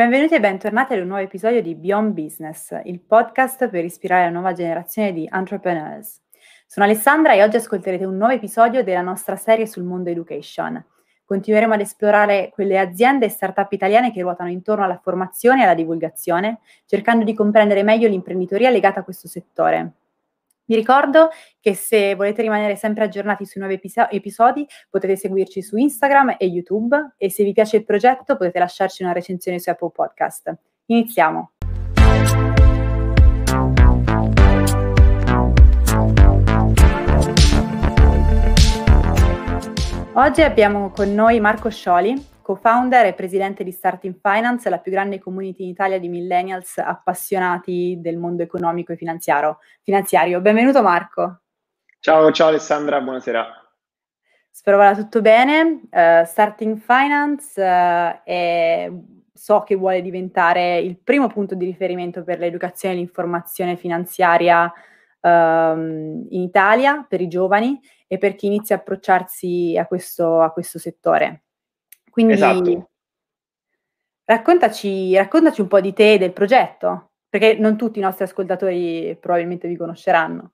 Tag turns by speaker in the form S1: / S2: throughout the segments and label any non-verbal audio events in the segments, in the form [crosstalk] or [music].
S1: Benvenuti e bentornati ad un nuovo episodio di Beyond Business, il podcast per ispirare la nuova generazione di entrepreneurs. Sono Alessandra e oggi ascolterete un nuovo episodio della nostra serie sul mondo education. Continueremo ad esplorare quelle aziende e start-up italiane che ruotano intorno alla formazione e alla divulgazione, cercando di comprendere meglio l'imprenditoria legata a questo settore. Vi ricordo che se volete rimanere sempre aggiornati sui nuovi episo- episodi potete seguirci su Instagram e YouTube e se vi piace il progetto potete lasciarci una recensione su Apple Podcast. Iniziamo! Oggi abbiamo con noi Marco Scioli, co-founder e presidente di Starting Finance, la più grande community in Italia di millennials appassionati del mondo economico e finanziario. finanziario. Benvenuto Marco.
S2: Ciao, ciao Alessandra, buonasera.
S1: Spero vada tutto bene. Uh, Starting Finance uh, è, so che vuole diventare il primo punto di riferimento per l'educazione e l'informazione finanziaria um, in Italia per i giovani e per chi inizia a approcciarsi a questo, a questo settore. Quindi esatto. raccontaci, raccontaci un po' di te e del progetto, perché non tutti i nostri ascoltatori probabilmente vi conosceranno.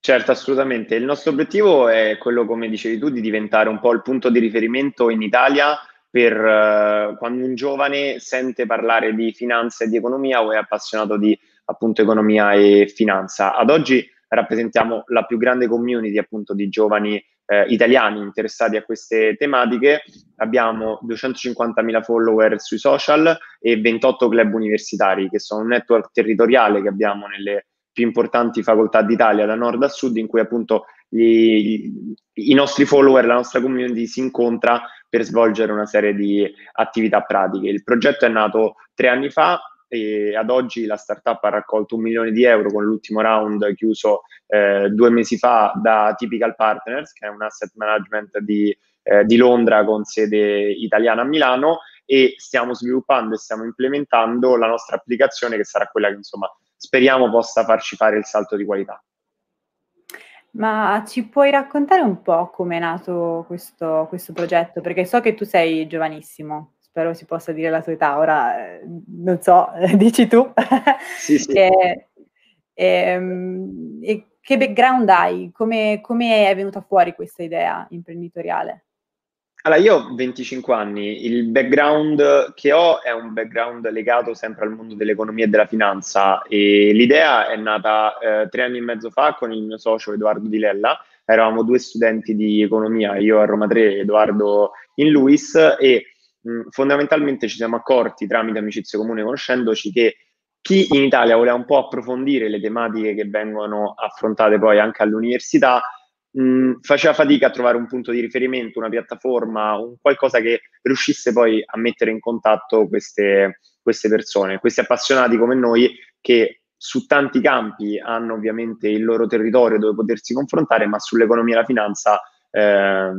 S2: Certo, assolutamente. Il nostro obiettivo è quello, come dicevi tu, di diventare un po' il punto di riferimento in Italia per uh, quando un giovane sente parlare di finanza e di economia o è appassionato di appunto economia e finanza. Ad oggi rappresentiamo la più grande community appunto di giovani eh, italiani interessati a queste tematiche. Abbiamo 250.000 follower sui social e 28 club universitari, che sono un network territoriale che abbiamo nelle più importanti facoltà d'Italia da nord a sud, in cui appunto gli, i nostri follower, la nostra community si incontra per svolgere una serie di attività pratiche. Il progetto è nato tre anni fa, e ad oggi la startup ha raccolto un milione di euro con l'ultimo round chiuso eh, due mesi fa da Typical Partners, che è un asset management di, eh, di Londra con sede italiana a Milano e stiamo sviluppando e stiamo implementando la nostra applicazione che sarà quella che insomma speriamo possa farci fare il salto di qualità.
S1: Ma ci puoi raccontare un po' come è nato questo, questo progetto? Perché so che tu sei giovanissimo spero si possa dire la tua età, ora eh, non so, [laughs] dici tu. Sì, sì. e, e, ehm, e, che background hai? Come, come è venuta fuori questa idea imprenditoriale?
S2: Allora, io ho 25 anni, il background che ho è un background legato sempre al mondo dell'economia e della finanza e l'idea è nata eh, tre anni e mezzo fa con il mio socio Edoardo Di Lella, eravamo due studenti di economia, io a Roma 3, Edoardo in Luis e fondamentalmente ci siamo accorti tramite amicizie comune conoscendoci che chi in Italia voleva un po' approfondire le tematiche che vengono affrontate poi anche all'università mh, faceva fatica a trovare un punto di riferimento, una piattaforma, un qualcosa che riuscisse poi a mettere in contatto queste, queste persone, questi appassionati come noi che su tanti campi hanno ovviamente il loro territorio dove potersi confrontare, ma sull'economia e la finanza eh,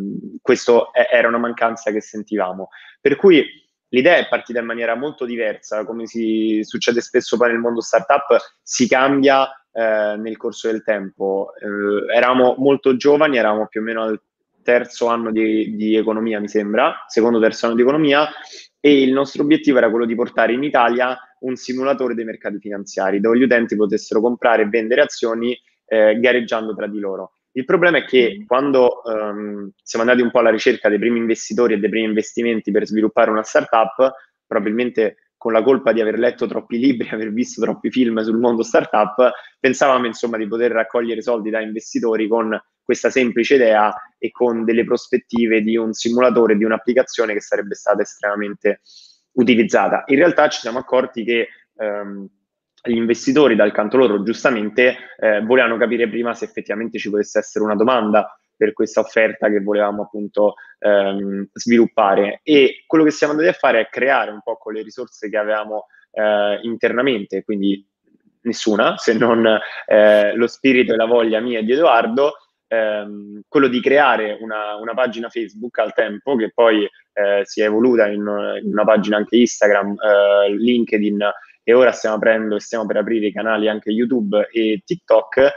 S2: questo è, era una mancanza che sentivamo. Per cui l'idea è partita in maniera molto diversa, come si succede spesso poi nel mondo startup, si cambia eh, nel corso del tempo. Eh, eravamo molto giovani, eravamo più o meno al terzo anno di, di economia, mi sembra, secondo terzo anno di economia, e il nostro obiettivo era quello di portare in Italia un simulatore dei mercati finanziari, dove gli utenti potessero comprare e vendere azioni eh, gareggiando tra di loro. Il problema è che mm. quando um, siamo andati un po' alla ricerca dei primi investitori e dei primi investimenti per sviluppare una startup, probabilmente con la colpa di aver letto troppi libri, [laughs] aver visto troppi film sul mondo startup, pensavamo insomma di poter raccogliere soldi da investitori con questa semplice idea e con delle prospettive di un simulatore, di un'applicazione che sarebbe stata estremamente utilizzata. In realtà ci siamo accorti che um, gli investitori dal canto loro giustamente eh, volevano capire prima se effettivamente ci potesse essere una domanda per questa offerta che volevamo appunto ehm, sviluppare. E quello che siamo andati a fare è creare un po' con le risorse che avevamo eh, internamente, quindi nessuna se non eh, lo spirito e la voglia mia di Edoardo, ehm, quello di creare una, una, pagina Facebook al tempo che poi eh, si è evoluta in, in, una pagina anche Instagram, eh, LinkedIn e ora stiamo aprendo e stiamo per aprire i canali anche YouTube e TikTok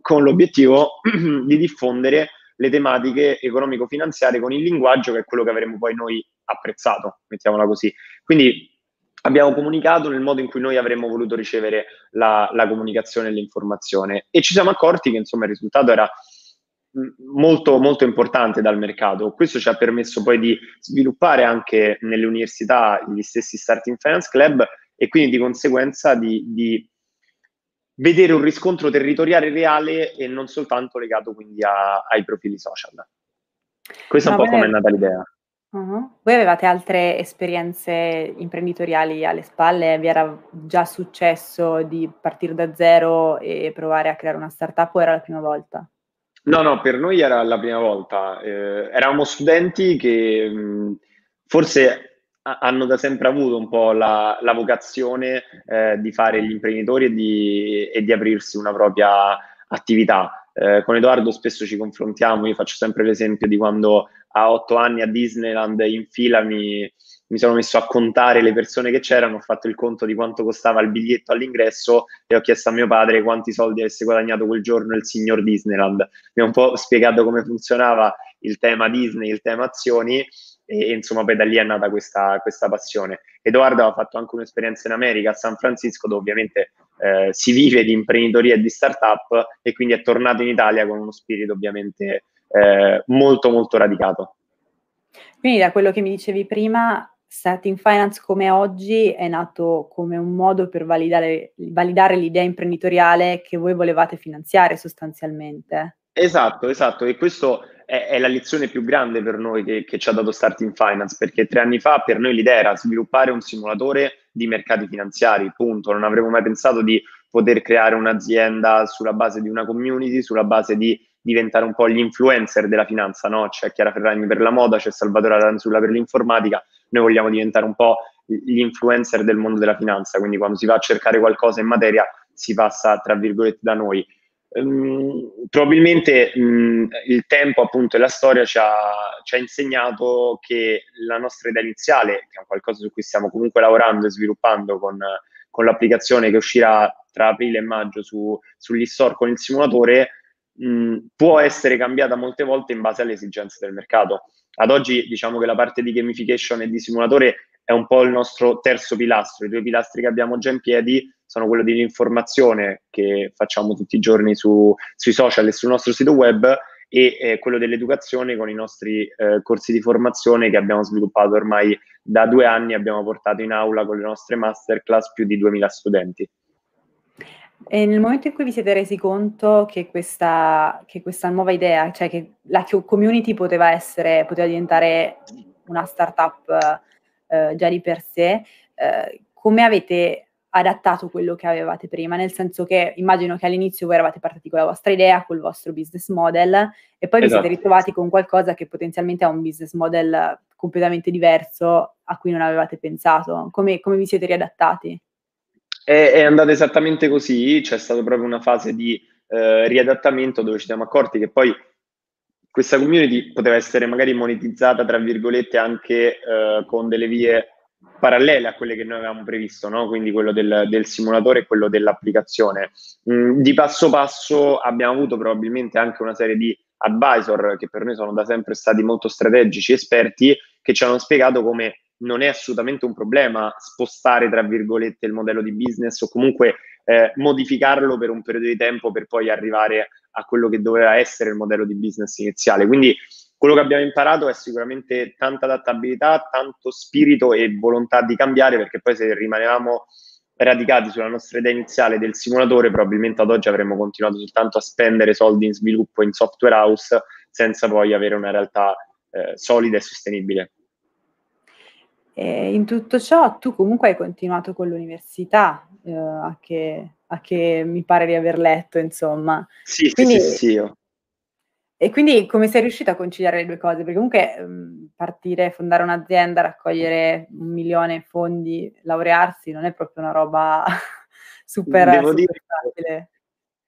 S2: con l'obiettivo [clears throat] di diffondere le tematiche economico-finanziarie con il linguaggio che è quello che avremmo poi noi apprezzato, mettiamola così. Quindi abbiamo comunicato nel modo in cui noi avremmo voluto ricevere la, la comunicazione e l'informazione e ci siamo accorti che insomma il risultato era molto, molto importante dal mercato. Questo ci ha permesso poi di sviluppare anche nelle università gli stessi Starting Finance Club e quindi di conseguenza di, di vedere un riscontro territoriale reale e non soltanto legato quindi a, ai profili social. Questa è un po' come è nata l'idea.
S1: Uh-huh. Voi avevate altre esperienze imprenditoriali alle spalle? Vi era già successo di partire da zero e provare a creare una startup o era la prima volta?
S2: No, no, per noi era la prima volta. Eh, eravamo studenti che mh, forse a- hanno da sempre avuto un po' la, la vocazione eh, di fare gli imprenditori e di, e di aprirsi una propria attività. Eh, con Edoardo spesso ci confrontiamo, io faccio sempre l'esempio di quando a otto anni a Disneyland in fila mi, mi sono messo a contare le persone che c'erano, ho fatto il conto di quanto costava il biglietto all'ingresso e ho chiesto a mio padre quanti soldi avesse guadagnato quel giorno il signor Disneyland. Mi ha un po' spiegato come funzionava il tema Disney, il tema azioni e insomma poi da lì è nata questa, questa passione. Edoardo ha fatto anche un'esperienza in America, a San Francisco, dove ovviamente eh, si vive di imprenditoria e di startup e quindi è tornato in Italia con uno spirito ovviamente eh, molto molto radicato.
S1: Quindi da quello che mi dicevi prima, Starting Finance come oggi è nato come un modo per validare, validare l'idea imprenditoriale che voi volevate finanziare sostanzialmente.
S2: Esatto, esatto, e questo è, è la lezione più grande per noi che, che, ci ha dato Starting Finance, perché tre anni fa per noi l'idea era sviluppare un simulatore di mercati finanziari, punto. Non avremmo mai pensato di poter creare un'azienda sulla base di una community, sulla base di diventare un po' gli influencer della finanza, no? C'è Chiara Ferragni per la moda, c'è Salvatore Aranzulla per l'informatica, noi vogliamo diventare un po' gli influencer del mondo della finanza, quindi quando si va a cercare qualcosa in materia si passa, tra virgolette, da noi. Um, probabilmente um, il tempo appunto e la storia ci ha, ci ha, insegnato che la nostra idea iniziale, che è qualcosa su cui stiamo comunque lavorando e sviluppando con, con l'applicazione che uscirà tra aprile e maggio su, sugli store con il simulatore, mh, può essere cambiata molte volte in base alle esigenze del mercato. Ad oggi diciamo che la parte di gamification e di simulatore è un po' il nostro terzo pilastro. I due pilastri che abbiamo già in piedi sono quello dell'informazione che facciamo tutti i giorni su, sui social e sul nostro sito web e eh, quello dell'educazione con i nostri eh, corsi di formazione che abbiamo sviluppato ormai da due anni, abbiamo portato in aula con le nostre masterclass più di 2000 studenti.
S1: E nel momento in cui vi siete resi conto che questa, che questa nuova idea, cioè che la community poteva essere, poteva diventare una startup eh, già di per sé, eh, come avete adattato quello che avevate prima? Nel senso che immagino che all'inizio voi eravate partiti con la vostra idea, col vostro business model e poi esatto. vi siete esatto. ritrovati con qualcosa che potenzialmente ha un business model completamente diverso a cui non avevate pensato. Come, come vi siete riadattati?
S2: È, è andata esattamente così, c'è stata proprio una fase di eh, riadattamento dove ci siamo accorti che poi questa community poteva essere magari monetizzata, tra virgolette, anche eh, con delle vie parallele a quelle che noi avevamo previsto, no? quindi quello del, del, simulatore e quello dell'applicazione. Mm, di passo passo abbiamo avuto probabilmente anche una serie di advisor che per noi sono da sempre stati molto strategici, esperti, che ci hanno spiegato come non è assolutamente un problema spostare, tra virgolette, il modello di business o comunque eh, modificarlo per un periodo di tempo per poi arrivare a quello che doveva essere il modello di business iniziale. Quindi quello che abbiamo imparato è sicuramente tanta adattabilità, tanto spirito e volontà di cambiare, perché poi se rimanevamo radicati sulla nostra idea iniziale del simulatore, probabilmente ad oggi avremmo continuato soltanto a spendere soldi in sviluppo in software house senza poi avere una realtà eh, solida e sostenibile.
S1: E in tutto ciò tu comunque hai continuato con l'università, eh, a, che, a, che, mi pare di aver letto, insomma.
S2: Sì, quindi, sì, sì, sì io.
S1: E quindi come sei riuscita a conciliare le due cose? Perché comunque mh, partire, fondare un'azienda, raccogliere un milione in fondi, laurearsi, non è proprio una roba [laughs] super,
S2: devo
S1: super
S2: dire, facile.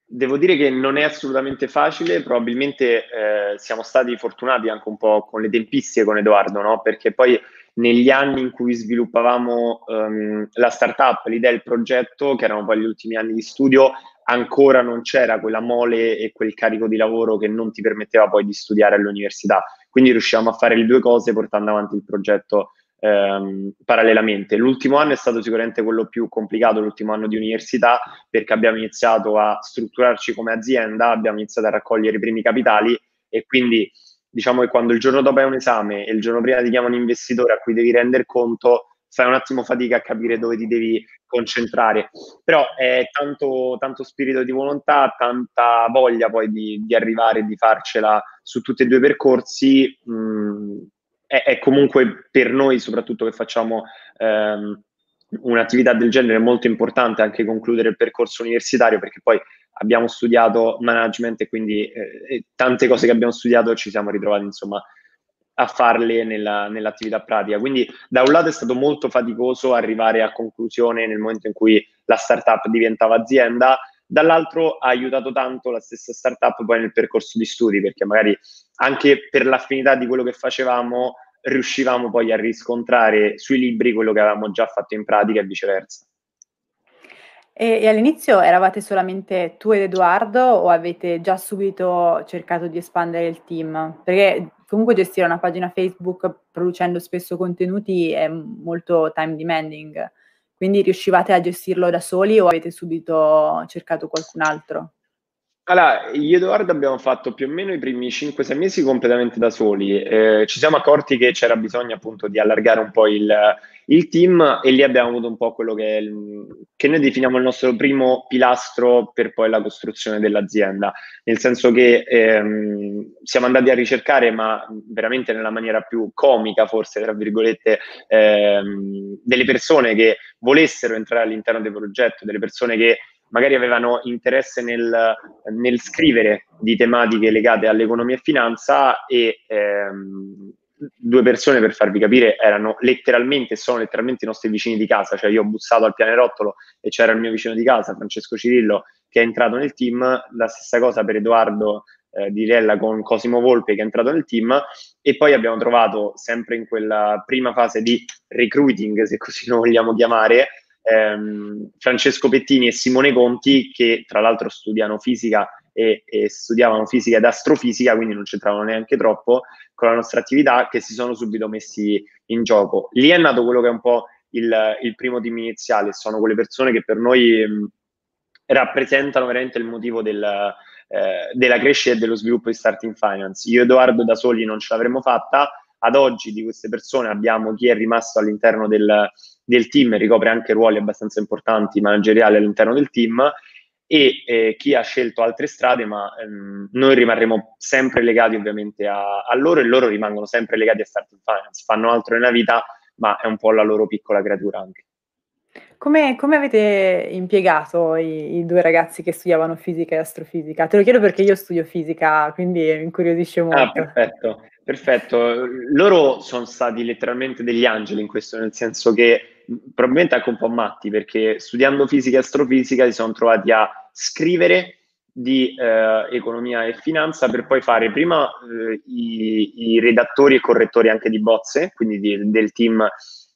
S2: Devo dire che non è assolutamente facile, probabilmente eh, siamo stati fortunati anche un po' con le tempistiche con Edoardo, no? Perché poi negli anni in cui sviluppavamo um, la startup, l'idea del progetto, che erano poi gli ultimi anni di studio, ancora non c'era quella mole e quel carico di lavoro che non ti permetteva poi di studiare all'università. Quindi riuscivamo a fare le due cose portando avanti il progetto ehm, parallelamente. L'ultimo anno è stato sicuramente quello più complicato, l'ultimo anno di università, perché abbiamo iniziato a strutturarci come azienda, abbiamo iniziato a raccogliere i primi capitali e quindi diciamo che quando il giorno dopo è un esame e il giorno prima ti chiama un investitore a cui devi rendere conto, fai un attimo fatica a capire dove ti devi concentrare. Però è tanto, tanto spirito di volontà, tanta voglia poi di, di arrivare, di farcela su tutti e due i percorsi. Mh, mm, è, è, comunque per noi, soprattutto che facciamo ehm, un'attività del genere, molto importante anche concludere il percorso universitario perché poi abbiamo studiato management e quindi eh, tante cose che abbiamo studiato ci siamo ritrovati insomma a farle nella, nell'attività pratica. Quindi da un lato è stato molto faticoso arrivare a conclusione nel momento in cui la startup diventava azienda, dall'altro ha aiutato tanto la stessa startup poi nel percorso di studi, perché magari anche per l'affinità di quello che facevamo riuscivamo poi a riscontrare sui libri quello che avevamo già fatto in pratica e viceversa.
S1: E, e, all'inizio eravate solamente tu ed Edoardo o avete già subito cercato di espandere il team? Perché comunque gestire una pagina Facebook producendo spesso contenuti è molto time demanding, quindi riuscivate a gestirlo da soli o avete subito cercato qualcun altro?
S2: Allora, io e Edoardo abbiamo fatto più o meno i primi 5-6 mesi completamente da soli. Eh, ci siamo accorti che c'era bisogno appunto di allargare un po' il, il team e lì abbiamo avuto un po' quello che, il, che, noi definiamo il nostro primo pilastro per poi la costruzione dell'azienda, nel senso che ehm, siamo andati a ricercare, ma veramente nella maniera più comica forse, tra virgolette, ehm, delle persone che volessero entrare all'interno del progetto, delle persone che magari avevano interesse nel, nel scrivere di tematiche legate all'economia e finanza e ehm, due persone per farvi capire erano letteralmente sono letteralmente i nostri vicini di casa. Cioè io ho bussato al pianerottolo e c'era il mio vicino di casa Francesco Cirillo che è entrato nel team. La stessa cosa per Edoardo eh, di Rella con Cosimo Volpe che è entrato nel team. E poi abbiamo trovato sempre in quella prima fase di recruiting se così lo vogliamo chiamare ehm, Francesco Pettini e Simone Conti, che tra l'altro studiano fisica e, e, studiavano fisica ed astrofisica, quindi non c'entravano neanche troppo con la nostra attività, che si sono subito messi in gioco. Lì è nato quello che è un po' il, il primo team iniziale, sono quelle persone che per noi mh, rappresentano veramente il motivo del, eh, della crescita e dello sviluppo di Starting Finance. Io e Edoardo da soli non ce l'avremmo fatta, ad oggi di queste persone abbiamo chi è rimasto all'interno del, del team, ricopre anche ruoli abbastanza importanti manageriali all'interno del team e eh, chi ha scelto altre strade, ma ehm, noi rimarremo sempre legati ovviamente a, a, loro e loro rimangono sempre legati a Starting Finance, fanno altro nella vita, ma è un po' la loro piccola creatura anche.
S1: Come, come avete impiegato i, i, due ragazzi che studiavano fisica e astrofisica? Te lo chiedo perché io studio fisica, quindi mi incuriosisce ah, molto.
S2: Ah, perfetto. Perfetto, loro sono stati letteralmente degli angeli in questo, nel senso che probabilmente anche un po' matti, perché studiando fisica e astrofisica si sono trovati a scrivere di eh, economia e finanza per poi fare prima eh, i, i, redattori e correttori anche di bozze, quindi di, del team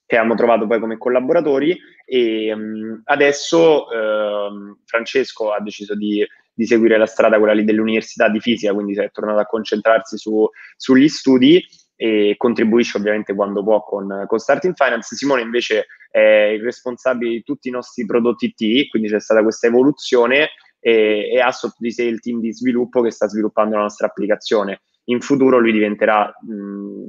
S2: che abbiamo trovato poi come collaboratori. E um, adesso uh, Francesco ha deciso di di seguire la strada, quella lì dell'università di fisica, quindi è tornato a concentrarsi su, sugli studi e contribuisce ovviamente quando può con, con Starting Finance. Simone invece è il responsabile di tutti i nostri prodotti T, quindi c'è stata questa evoluzione e, e ha sotto di sé il team di sviluppo che sta sviluppando la nostra applicazione. In futuro lui diventerà mh,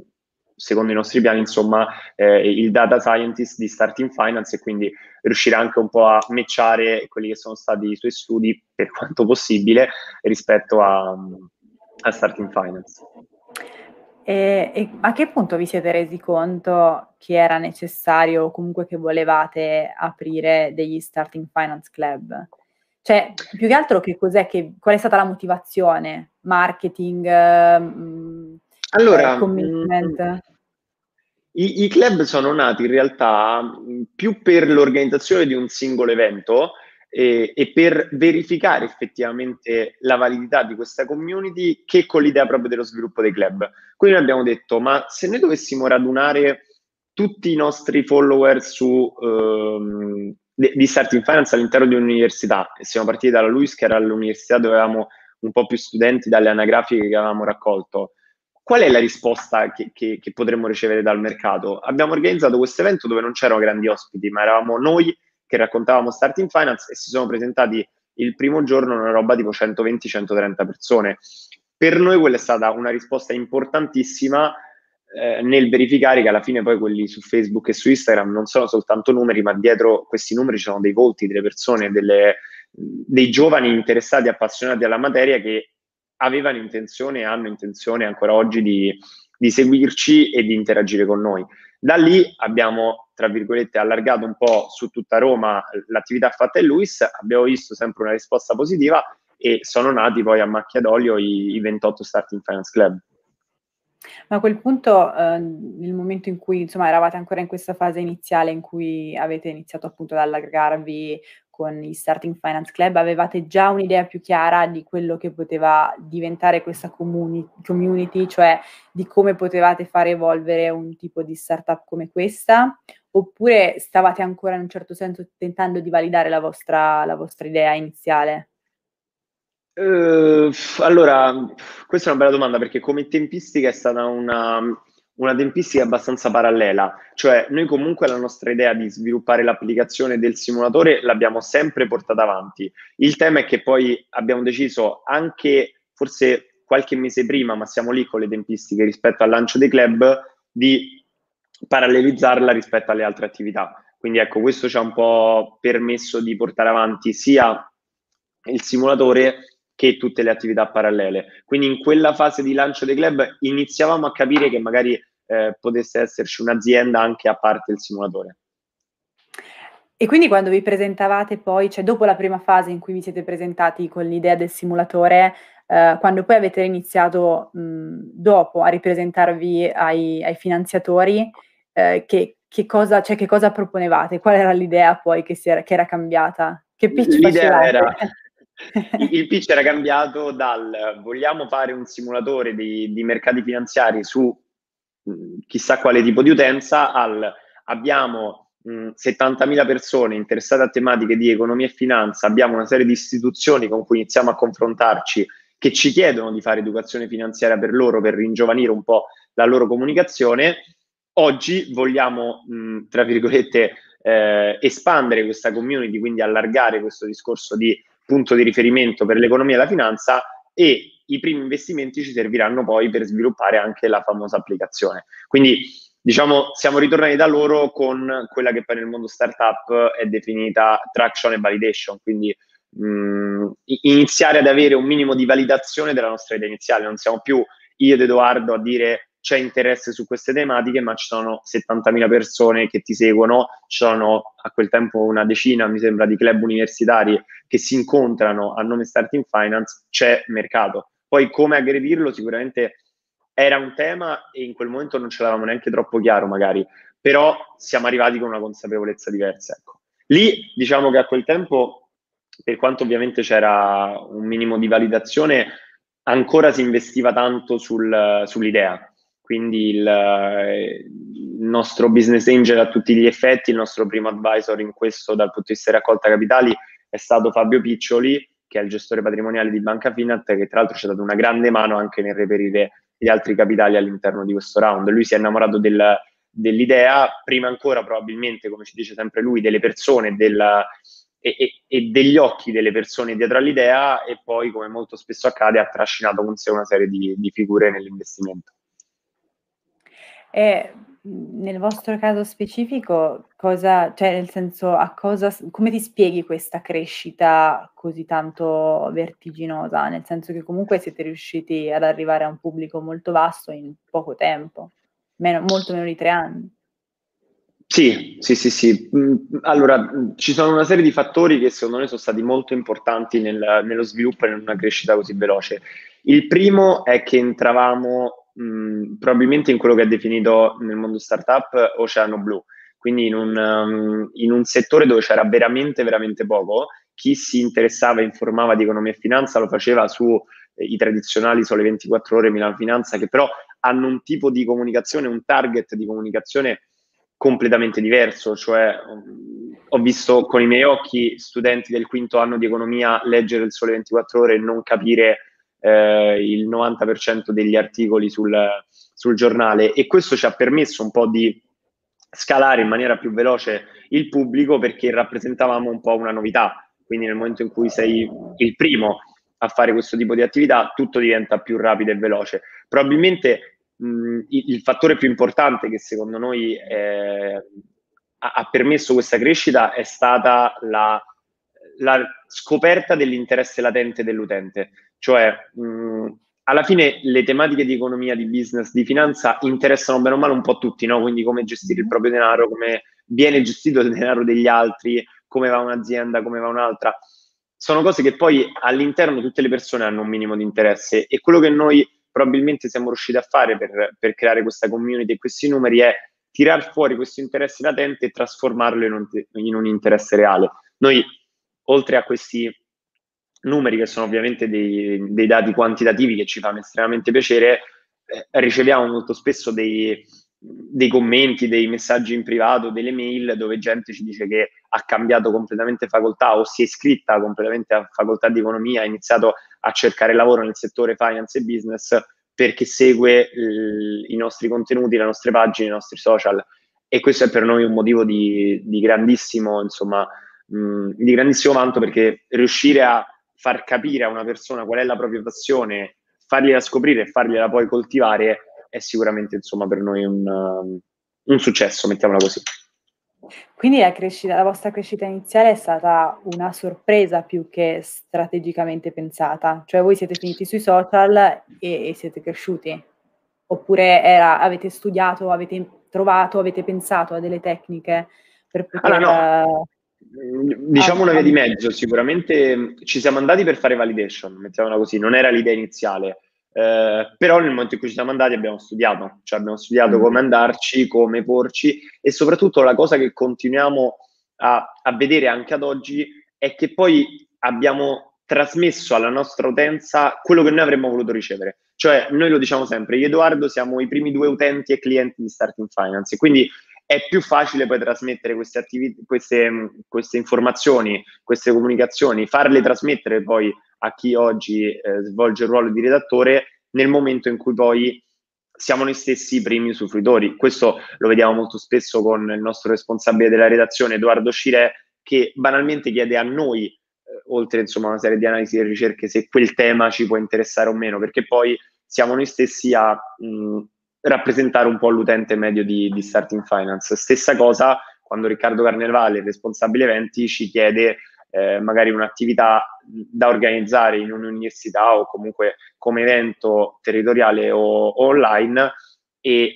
S2: secondo i nostri piani, insomma, eh, il data scientist di Starting Finance e quindi riuscire anche un po' a matchare quelli che sono stati i suoi studi per quanto possibile rispetto a, a Starting Finance.
S1: E, e, a che punto vi siete resi conto che era necessario o comunque che volevate aprire degli Starting Finance Club? Cioè, più che altro che cos'è che, qual è stata la motivazione? Marketing? Mh,
S2: allora, eh, commitment? Mm, i, I, club sono nati in realtà mm, più per l'organizzazione di un singolo evento e, e, per verificare effettivamente la validità di questa community che con l'idea proprio dello sviluppo dei club. Quindi noi abbiamo detto, ma se noi dovessimo radunare tutti i nostri follower su, um, di Starting Finance all'interno di un'università, e siamo partiti dalla LUIS che era l'università dove avevamo un po' più studenti dalle anagrafiche che avevamo raccolto, qual è la risposta che, che, che, potremmo ricevere dal mercato? Abbiamo organizzato questo evento dove non c'erano grandi ospiti, ma eravamo noi che raccontavamo Starting Finance e si sono presentati il primo giorno una roba tipo 120-130 persone. Per noi quella è stata una risposta importantissima eh, nel verificare che alla fine poi quelli su Facebook e su Instagram non sono soltanto numeri, ma dietro questi numeri ci sono dei volti, delle persone, delle, dei giovani interessati, appassionati alla materia che avevano intenzione e hanno intenzione ancora oggi di, di seguirci e di interagire con noi. Da lì abbiamo, tra virgolette, allargato un po' su tutta Roma l'attività fatta in Luis, abbiamo visto sempre una risposta positiva e sono nati poi a macchia d'olio i, i 28 Starting Finance Club.
S1: Ma a quel punto, eh, nel momento in cui insomma eravate ancora in questa fase iniziale in cui avete iniziato appunto ad allargarvi con i Starting Finance Club, avevate già un'idea più chiara di quello che poteva diventare questa comuni- community, cioè di come potevate fare evolvere un tipo di startup come questa? Oppure stavate ancora in un certo senso tentando di validare la vostra, la vostra idea iniziale?
S2: Uh, allora, questa è una bella domanda perché come tempistica è stata una, una tempistica abbastanza parallela, cioè noi comunque la nostra idea di sviluppare l'applicazione del simulatore l'abbiamo sempre portata avanti. Il tema è che poi abbiamo deciso anche forse qualche mese prima, ma siamo lì con le tempistiche rispetto al lancio dei club, di parallelizzarla rispetto alle altre attività. Quindi ecco, questo ci ha un po' permesso di portare avanti sia il simulatore che tutte le attività parallele. Quindi in quella fase di lancio dei club iniziavamo a capire che magari eh, potesse esserci un'azienda anche a parte il simulatore.
S1: E quindi quando vi presentavate poi, cioè dopo la prima fase in cui vi siete presentati con l'idea del simulatore, eh, quando poi avete iniziato mh, dopo a ripresentarvi ai, ai finanziatori, eh, che, che, cosa, cioè, che, cosa, proponevate? Qual era l'idea poi che, era, che era cambiata? Che pitch
S2: L'idea era [laughs] il pitch era cambiato dal vogliamo fare un simulatore di, di mercati finanziari su mh, mm, chissà quale tipo di utenza al abbiamo mh, mm, 70.000 persone interessate a tematiche di economia e finanza, abbiamo una serie di istituzioni con cui iniziamo a confrontarci che ci chiedono di fare educazione finanziaria per loro, per ringiovanire un po' la loro comunicazione. Oggi vogliamo, mh, mm, tra virgolette, eh, espandere questa community, quindi allargare questo discorso di punto di riferimento per l'economia e la finanza e i primi investimenti ci serviranno poi per sviluppare anche la famosa applicazione. Quindi diciamo siamo ritornati da loro con quella che poi nel mondo startup è definita traction e validation, quindi mh, iniziare ad avere un minimo di validazione della nostra idea iniziale, non siamo più io ed Edoardo a dire c'è interesse su queste tematiche, ma ci sono 70.000 persone che ti seguono, ci sono a quel tempo una decina, mi sembra, di club universitari che si incontrano a nome Starting Finance, c'è mercato. Poi come aggredirlo sicuramente era un tema e in quel momento non ce l'avevamo neanche troppo chiaro magari, però siamo arrivati con una consapevolezza diversa. Ecco. Lì diciamo che a quel tempo, per quanto ovviamente c'era un minimo di validazione, ancora si investiva tanto sul, sull'idea quindi il, il, nostro business angel a tutti gli effetti, il nostro primo advisor in questo dal punto di vista raccolta capitali è stato Fabio Piccioli, che è il gestore patrimoniale di Banca Finat, che tra l'altro ci ha dato una grande mano anche nel reperire gli altri capitali all'interno di questo round. Lui si è innamorato del, dell'idea, prima ancora probabilmente, come ci dice sempre lui, delle persone del, e, e, e, degli occhi delle persone dietro all'idea e poi, come molto spesso accade, ha trascinato con sé una serie di, di figure nell'investimento.
S1: E nel vostro caso specifico, cosa, cioè nel senso, a cosa, come ti spieghi questa crescita così tanto vertiginosa? Nel senso che comunque siete riusciti ad arrivare a un pubblico molto vasto in poco tempo, meno, molto meno di tre anni.
S2: Sì, sì, sì, sì. Allora, ci sono una serie di fattori che secondo me sono stati molto importanti nel, nello sviluppo e in una crescita così veloce. Il primo è che entravamo mh, probabilmente in quello che è definito nel mondo startup oceano blu, quindi in un, um, in un settore dove c'era veramente, veramente poco. Chi si interessava e informava di economia e finanza lo faceva su eh, i tradizionali Sole 24 Ore Milano Finanza, che però hanno un tipo di comunicazione, un target di comunicazione completamente diverso, cioè um, ho visto con i miei occhi studenti del quinto anno di economia leggere il Sole 24 Ore e non capire eh, il 90% degli articoli sul, sul giornale e questo ci ha permesso un po' di scalare in maniera più veloce il pubblico perché rappresentavamo un po' una novità. Quindi nel momento in cui sei il primo a fare questo tipo di attività, tutto diventa più rapido e veloce. Probabilmente mh, il, fattore più importante che secondo noi eh, ha, permesso questa crescita è stata la, la scoperta dell'interesse latente dell'utente. Cioè, mh, alla fine le tematiche di economia, di business, di finanza interessano bene o male un po' tutti, no? Quindi come gestire il proprio denaro, come viene gestito il denaro degli altri, come va un'azienda, come va un'altra. Sono cose che poi all'interno tutte le persone hanno un minimo di interesse e quello che noi probabilmente siamo riusciti a fare per, per creare questa community e questi numeri è tirar fuori questo interesse latente e trasformarlo in un, in un interesse reale. Noi, oltre a questi numeri che sono ovviamente dei, dei dati quantitativi che ci fanno estremamente piacere, eh, riceviamo molto spesso dei, dei commenti, dei messaggi in privato, delle mail dove gente ci dice che ha cambiato completamente facoltà o si è iscritta completamente a facoltà di economia, ha iniziato a cercare lavoro nel settore finance e business perché segue l- i nostri contenuti, le nostre pagine, i nostri social. E questo è per noi un motivo di, di grandissimo, insomma, mh, di grandissimo vanto perché riuscire a far capire a una persona qual è la propria passione, fargliela scoprire e fargliela poi coltivare è sicuramente insomma per noi un, um, un successo, mettiamola così.
S1: Quindi la, crescita, la vostra crescita iniziale è stata una sorpresa più che strategicamente pensata, cioè voi siete finiti sui social e, e siete cresciuti, oppure era, avete studiato, avete trovato, avete pensato a delle tecniche per poter...
S2: Allora, no. Diciamo una via di mezzo, sicuramente ci siamo andati per fare validation, mettiamola così, non era l'idea iniziale. Eh, però nel momento in cui ci siamo andati abbiamo studiato, cioè abbiamo studiato mm. come andarci, come porci e soprattutto la cosa che continuiamo a, a vedere anche ad oggi è che poi abbiamo trasmesso alla nostra utenza quello che noi avremmo voluto ricevere. Cioè, noi lo diciamo sempre, io e Edoardo siamo i primi due utenti e clienti di Starting Finance, quindi è più facile poi trasmettere queste, attività, queste, queste informazioni, queste comunicazioni, farle trasmettere poi a chi oggi eh, svolge il ruolo di redattore nel momento in cui poi siamo noi stessi i primi usufruitori. Questo lo vediamo molto spesso con il nostro responsabile della redazione, Edoardo Scire, che banalmente chiede a noi, eh, oltre insomma una serie di analisi e ricerche, se quel tema ci può interessare o meno, perché poi siamo noi stessi a mh, rappresentare un po' l'utente medio di, di Starting Finance. Stessa cosa quando Riccardo Carnevale, il responsabile eventi, ci chiede eh, magari un'attività da organizzare in un'università o comunque come evento territoriale o, o online e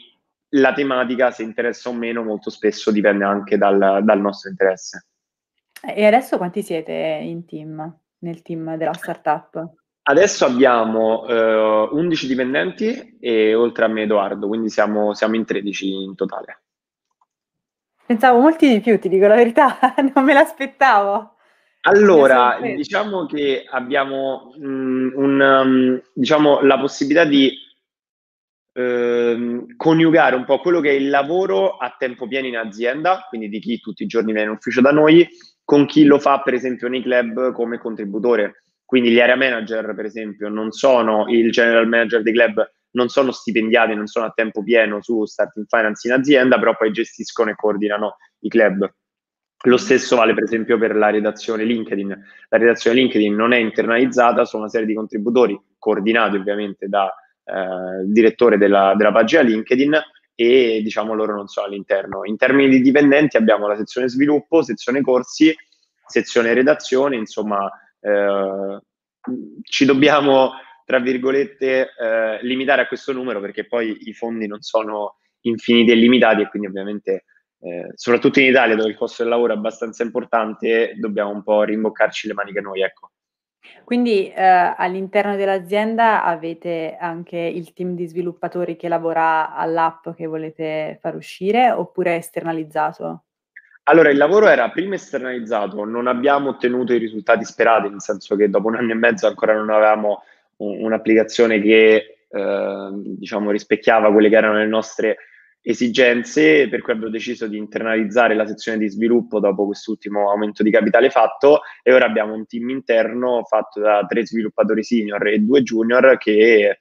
S2: la tematica, se interessa o meno, molto spesso dipende anche dal, dal nostro interesse.
S1: E adesso quanti siete in team, nel team della startup?
S2: Adesso abbiamo eh, 11 dipendenti e oltre a me Edoardo, quindi siamo, siamo in 13 in totale.
S1: Pensavo molti di più, ti dico la verità, [laughs] non me l'aspettavo.
S2: Allora, diciamo che abbiamo mh, mm, un, um, diciamo, la possibilità di eh, coniugare un po' quello che è il lavoro a tempo pieno in azienda, quindi di chi tutti i giorni viene in ufficio da noi, con chi lo fa per esempio nei club come contributore. Quindi gli area manager, per esempio, non sono il general manager dei club, non sono stipendiati, non sono a tempo pieno su Starting Finance in azienda, però poi gestiscono e coordinano i club. Lo stesso vale per esempio per la redazione LinkedIn. La redazione LinkedIn non è internalizzata, sono una serie di contributori coordinati ovviamente dal eh, direttore della, della, pagina LinkedIn e diciamo loro non sono all'interno. In termini di dipendenti abbiamo la sezione sviluppo, sezione corsi, sezione redazione, insomma eh, ci dobbiamo tra virgolette eh, limitare a questo numero perché poi i fondi non sono infiniti e limitati e quindi ovviamente eh, soprattutto in Italia dove il costo del lavoro è abbastanza importante, dobbiamo un po' rimboccarci le maniche noi, ecco.
S1: Quindi eh, all'interno dell'azienda avete anche il team di sviluppatori che lavora all'app che volete far uscire oppure è esternalizzato?
S2: Allora, il lavoro era prima esternalizzato, non abbiamo ottenuto i risultati sperati, nel senso che dopo un anno e mezzo ancora non avevamo un, un'applicazione che eh, diciamo rispecchiava quelle che erano le nostre esigenze, per cui abbiamo deciso di internalizzare la sezione di sviluppo dopo quest'ultimo aumento di capitale fatto e ora abbiamo un team interno fatto da tre sviluppatori senior e due junior che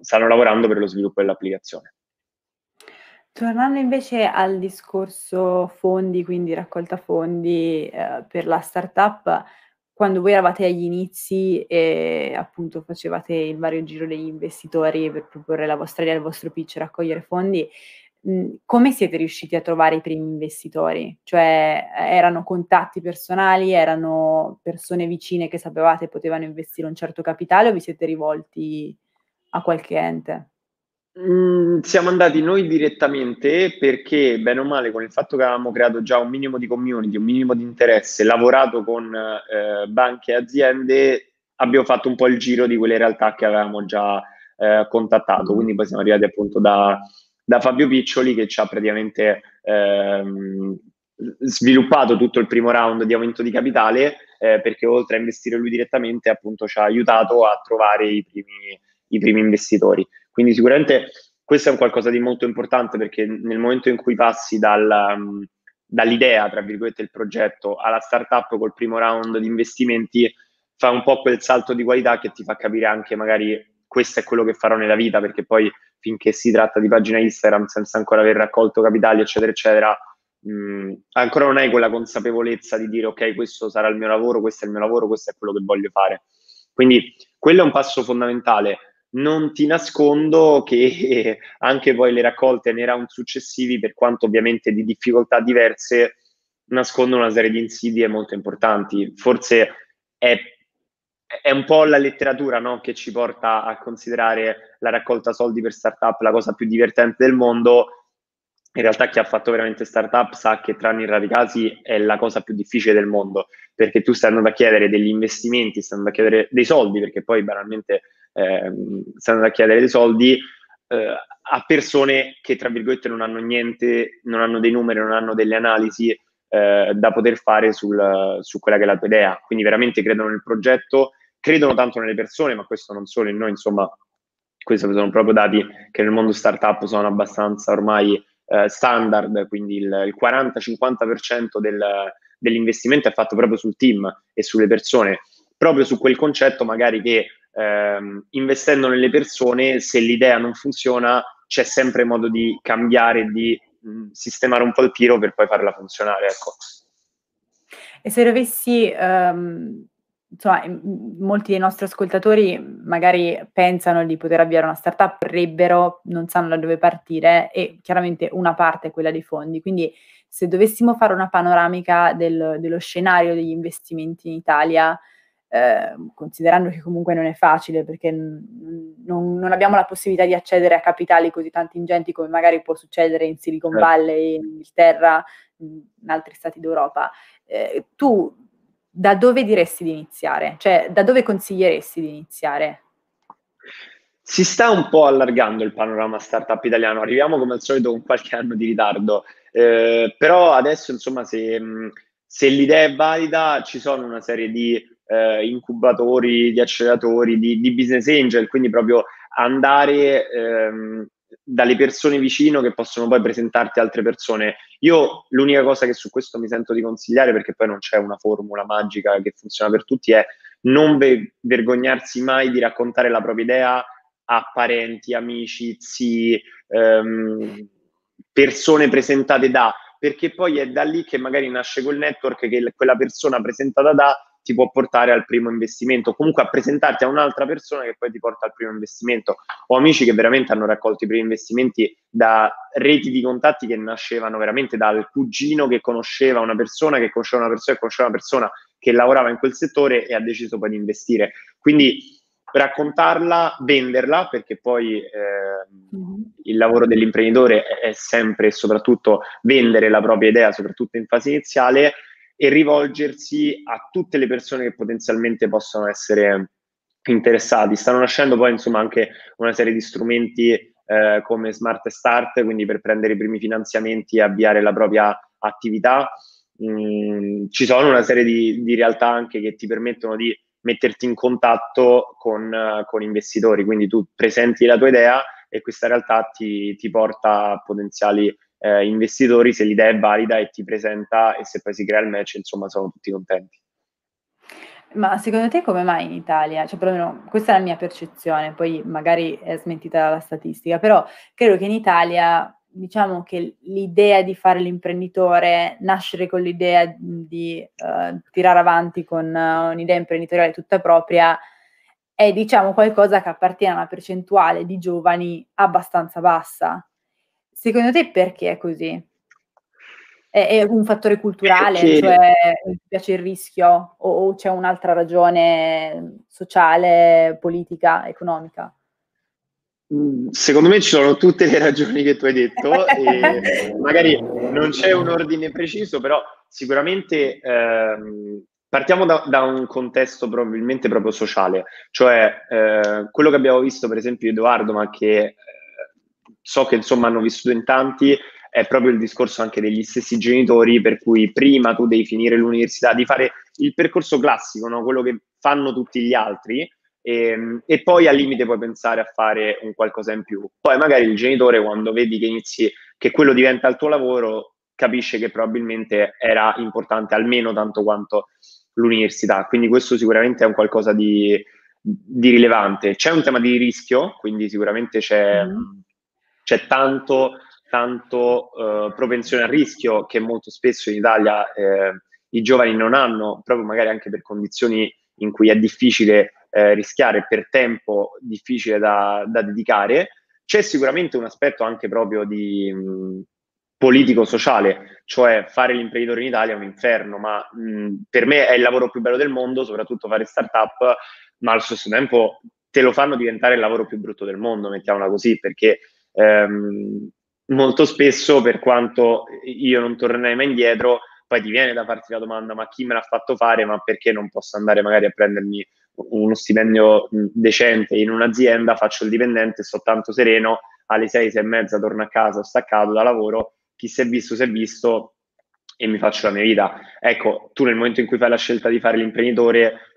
S2: stanno lavorando per lo sviluppo dell'applicazione.
S1: Tornando invece al discorso fondi, quindi raccolta fondi eh, per la startup, quando voi eravate agli inizi e appunto facevate il vario giro degli investitori per proporre la vostra idea, il vostro pitch, raccogliere fondi, mh, come siete riusciti a trovare i primi investitori? Cioè erano contatti personali, erano persone vicine che sapevate potevano investire un certo capitale o vi siete rivolti a qualche ente?
S2: Mm, siamo andati noi direttamente perché, bene o male, con il fatto che avevamo creato già un minimo di community, un minimo di interesse, lavorato con eh, banche e aziende, abbiamo fatto un po' il giro di quelle realtà che avevamo già eh, contattato. Quindi poi siamo arrivati appunto da, da Fabio Piccioli che ci ha praticamente ehm, sviluppato tutto il primo round di aumento di capitale eh, perché oltre a investire lui direttamente appunto ci ha aiutato a trovare i primi, i primi investitori. Quindi sicuramente questo è un qualcosa di molto importante perché nel momento in cui passi dal, um, dall'idea, tra virgolette, del progetto alla startup col primo round di investimenti, fa un po' quel salto di qualità che ti fa capire anche magari questo è quello che farò nella vita, perché poi finché si tratta di pagina Instagram senza ancora aver raccolto capitali, eccetera, eccetera, mh, ancora non hai quella consapevolezza di dire ok, questo sarà il mio lavoro, questo è il mio lavoro, questo è quello che voglio fare. Quindi quello è un passo fondamentale non ti nascondo che [laughs] anche poi le raccolte nei round successivi, per quanto ovviamente di difficoltà diverse, nascondono una serie di insidie molto importanti. Forse è, è un po' la letteratura no? che ci porta a considerare la raccolta soldi per startup la cosa più divertente del mondo. In realtà chi ha fatto veramente startup sa che tranne in rari casi è la cosa più difficile del mondo, perché tu stai andando a chiedere degli investimenti, stai andando a chiedere dei soldi, perché poi banalmente eh, stanno a chiedere dei soldi eh, a persone che, tra virgolette, non hanno niente, non hanno dei numeri, non hanno delle analisi eh, da poter fare sul, su quella che è la tua idea. Quindi veramente credono nel progetto, credono tanto nelle persone, ma questo non solo in noi, insomma, questi sono proprio dati che nel mondo startup sono abbastanza ormai eh, standard, quindi il, il 40-50% del, dell'investimento è fatto proprio sul team e sulle persone, proprio su quel concetto magari che ehm, investendo nelle persone, se l'idea non funziona, c'è sempre modo di cambiare, di mh, sistemare un po' il tiro per poi farla funzionare. Ecco.
S1: E se dovessi, um, insomma, molti dei nostri ascoltatori magari pensano di poter avviare una startup, vorrebbero, non sanno da dove partire e chiaramente una parte è quella dei fondi. Quindi se dovessimo fare una panoramica del, dello scenario degli investimenti in Italia, eh, considerando che comunque non è facile perché n- non, non, abbiamo la possibilità di accedere a capitali così tanti ingenti come magari può succedere in Silicon certo. Valley, in Inghilterra, in altri stati d'Europa. Eh, tu da dove diresti di iniziare? Cioè, da dove consiglieresti di iniziare?
S2: Si sta un po' allargando il panorama startup italiano, arriviamo come al solito con qualche anno di ritardo, eh, però adesso insomma se, se l'idea è valida ci sono una serie di eh, incubatori, di acceleratori, di, di, business angel, quindi proprio andare ehm, dalle persone vicino che possono poi presentarti altre persone. Io l'unica cosa che su questo mi sento di consigliare, perché poi non c'è una formula magica che funziona per tutti, è non ve- vergognarsi mai di raccontare la propria idea a parenti, amici, zii, ehm, persone presentate da, perché poi è da lì che magari nasce quel network che quella persona presentata da ti può portare al primo investimento, comunque a presentarti a un'altra persona che poi ti porta al primo investimento. Ho amici che veramente hanno raccolto i primi investimenti da reti di contatti che nascevano veramente dal cugino che conosceva una persona, che conosceva una persona, che conosceva una persona che lavorava in quel settore e ha deciso poi di investire. Quindi raccontarla, venderla, perché poi eh, il lavoro dell'imprenditore è sempre e soprattutto vendere la propria idea, soprattutto in fase iniziale e rivolgersi a tutte le persone che potenzialmente possono essere interessati. Stanno nascendo poi insomma anche una serie di strumenti eh, come Smart Start, quindi per prendere i primi finanziamenti e avviare la propria attività. Mm, ci sono una serie di, di, realtà anche che ti permettono di metterti in contatto con, con investitori, quindi tu presenti la tua idea e questa realtà ti, ti porta a potenziali eh, investitori se l'idea è valida e ti presenta e se poi si crea il match, insomma, sono tutti contenti.
S1: Ma secondo te come mai in Italia? Cioè, perlomeno questa è la mia percezione, poi magari è smentita dalla statistica, però credo che in Italia diciamo che l'idea di fare l'imprenditore, nascere con l'idea di uh, tirare avanti con uh, un'idea imprenditoriale tutta propria, è diciamo qualcosa che appartiene a una percentuale di giovani abbastanza bassa. Secondo te perché è così? È, è un fattore culturale, perché... cioè mi piace il rischio o, o c'è un'altra ragione sociale, politica, economica?
S2: Mm, secondo me ci sono tutte le ragioni che tu hai detto e [laughs] magari non c'è un ordine preciso, però sicuramente ehm, partiamo da, da, un contesto probabilmente proprio sociale, cioè eh, quello che abbiamo visto per esempio Edoardo, ma che eh, so che insomma hanno vissuto in tanti, è proprio il discorso anche degli stessi genitori, per cui prima tu devi finire l'università, di fare il percorso classico, no? quello che fanno tutti gli altri, e, ehm, e, poi al limite puoi pensare a fare un qualcosa in più. Poi magari il genitore quando vedi che inizi, che quello diventa il tuo lavoro, capisce che probabilmente era importante almeno tanto quanto l'università. Quindi questo sicuramente è un qualcosa di, di rilevante. C'è un tema di rischio, quindi sicuramente c'è, mm. C'è tanto, tanto uh, propensione al rischio che molto spesso in Italia eh, i giovani non hanno, proprio magari anche per condizioni in cui è difficile eh, rischiare per tempo difficile da, da, dedicare. C'è sicuramente un aspetto anche proprio di mh, politico-sociale, cioè fare l'imprenditore in Italia è un inferno, ma mh, per me è il lavoro più bello del mondo, soprattutto fare startup, ma allo stesso tempo te lo fanno diventare il lavoro più brutto del mondo, mettiamola così, perché ehm, molto spesso, per quanto io non tornerei mai indietro, poi ti viene da farti la domanda, ma chi me l'ha fatto fare, ma perché non posso andare magari a prendermi uno stipendio decente in un'azienda, faccio il dipendente, sto tanto sereno, alle sei, sei e mezza torno a casa, ho staccato da lavoro, chi si è visto si è visto e mi faccio la mia vita. Ecco, tu nel momento in cui fai la scelta di fare l'imprenditore,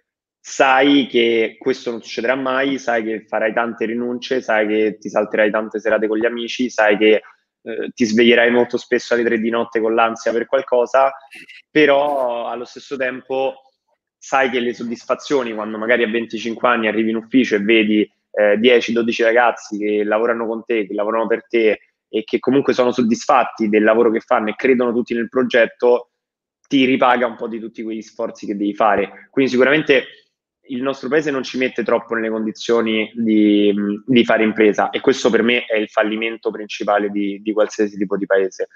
S2: sai che questo non succederà mai, sai che farai tante rinunce, sai che ti salterai tante serate con gli amici, sai che eh, ti sveglierai molto spesso alle tre di notte con l'ansia per qualcosa, però allo stesso tempo sai che le soddisfazioni quando magari a 25 anni arrivi in ufficio e vedi eh, 10-12 ragazzi che lavorano con te, che lavorano per te e che comunque sono soddisfatti del lavoro che fanno e credono tutti nel progetto, ti ripaga un po' di tutti quegli sforzi che devi fare. Quindi sicuramente il nostro paese non ci mette troppo nelle condizioni di, di fare impresa e questo per me è il fallimento principale di, di qualsiasi tipo di paese.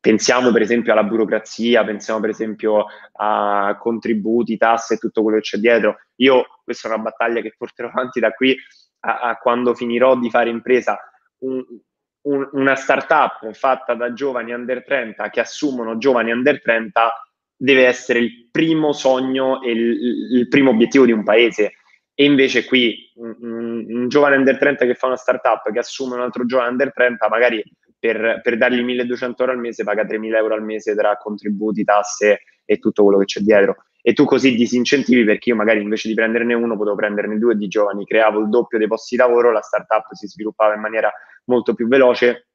S2: Pensiamo per esempio alla burocrazia, pensiamo per esempio a contributi, tasse e tutto quello che c'è dietro. Io, questa è una battaglia che porterò avanti da qui a, a quando finirò di fare impresa. Un, un, una startup fatta da giovani under 30 che assumono giovani under 30 deve essere il primo sogno e il, il primo obiettivo di un paese. E invece qui un, un, giovane under 30 che fa una startup che assume un altro giovane under 30 magari per, per dargli 1200 euro al mese paga 3000 euro al mese tra contributi, tasse e tutto quello che c'è dietro. E tu così disincentivi perché io magari invece di prenderne uno potevo prenderne due di giovani, creavo il doppio dei posti di lavoro, la startup si sviluppava in maniera molto più veloce,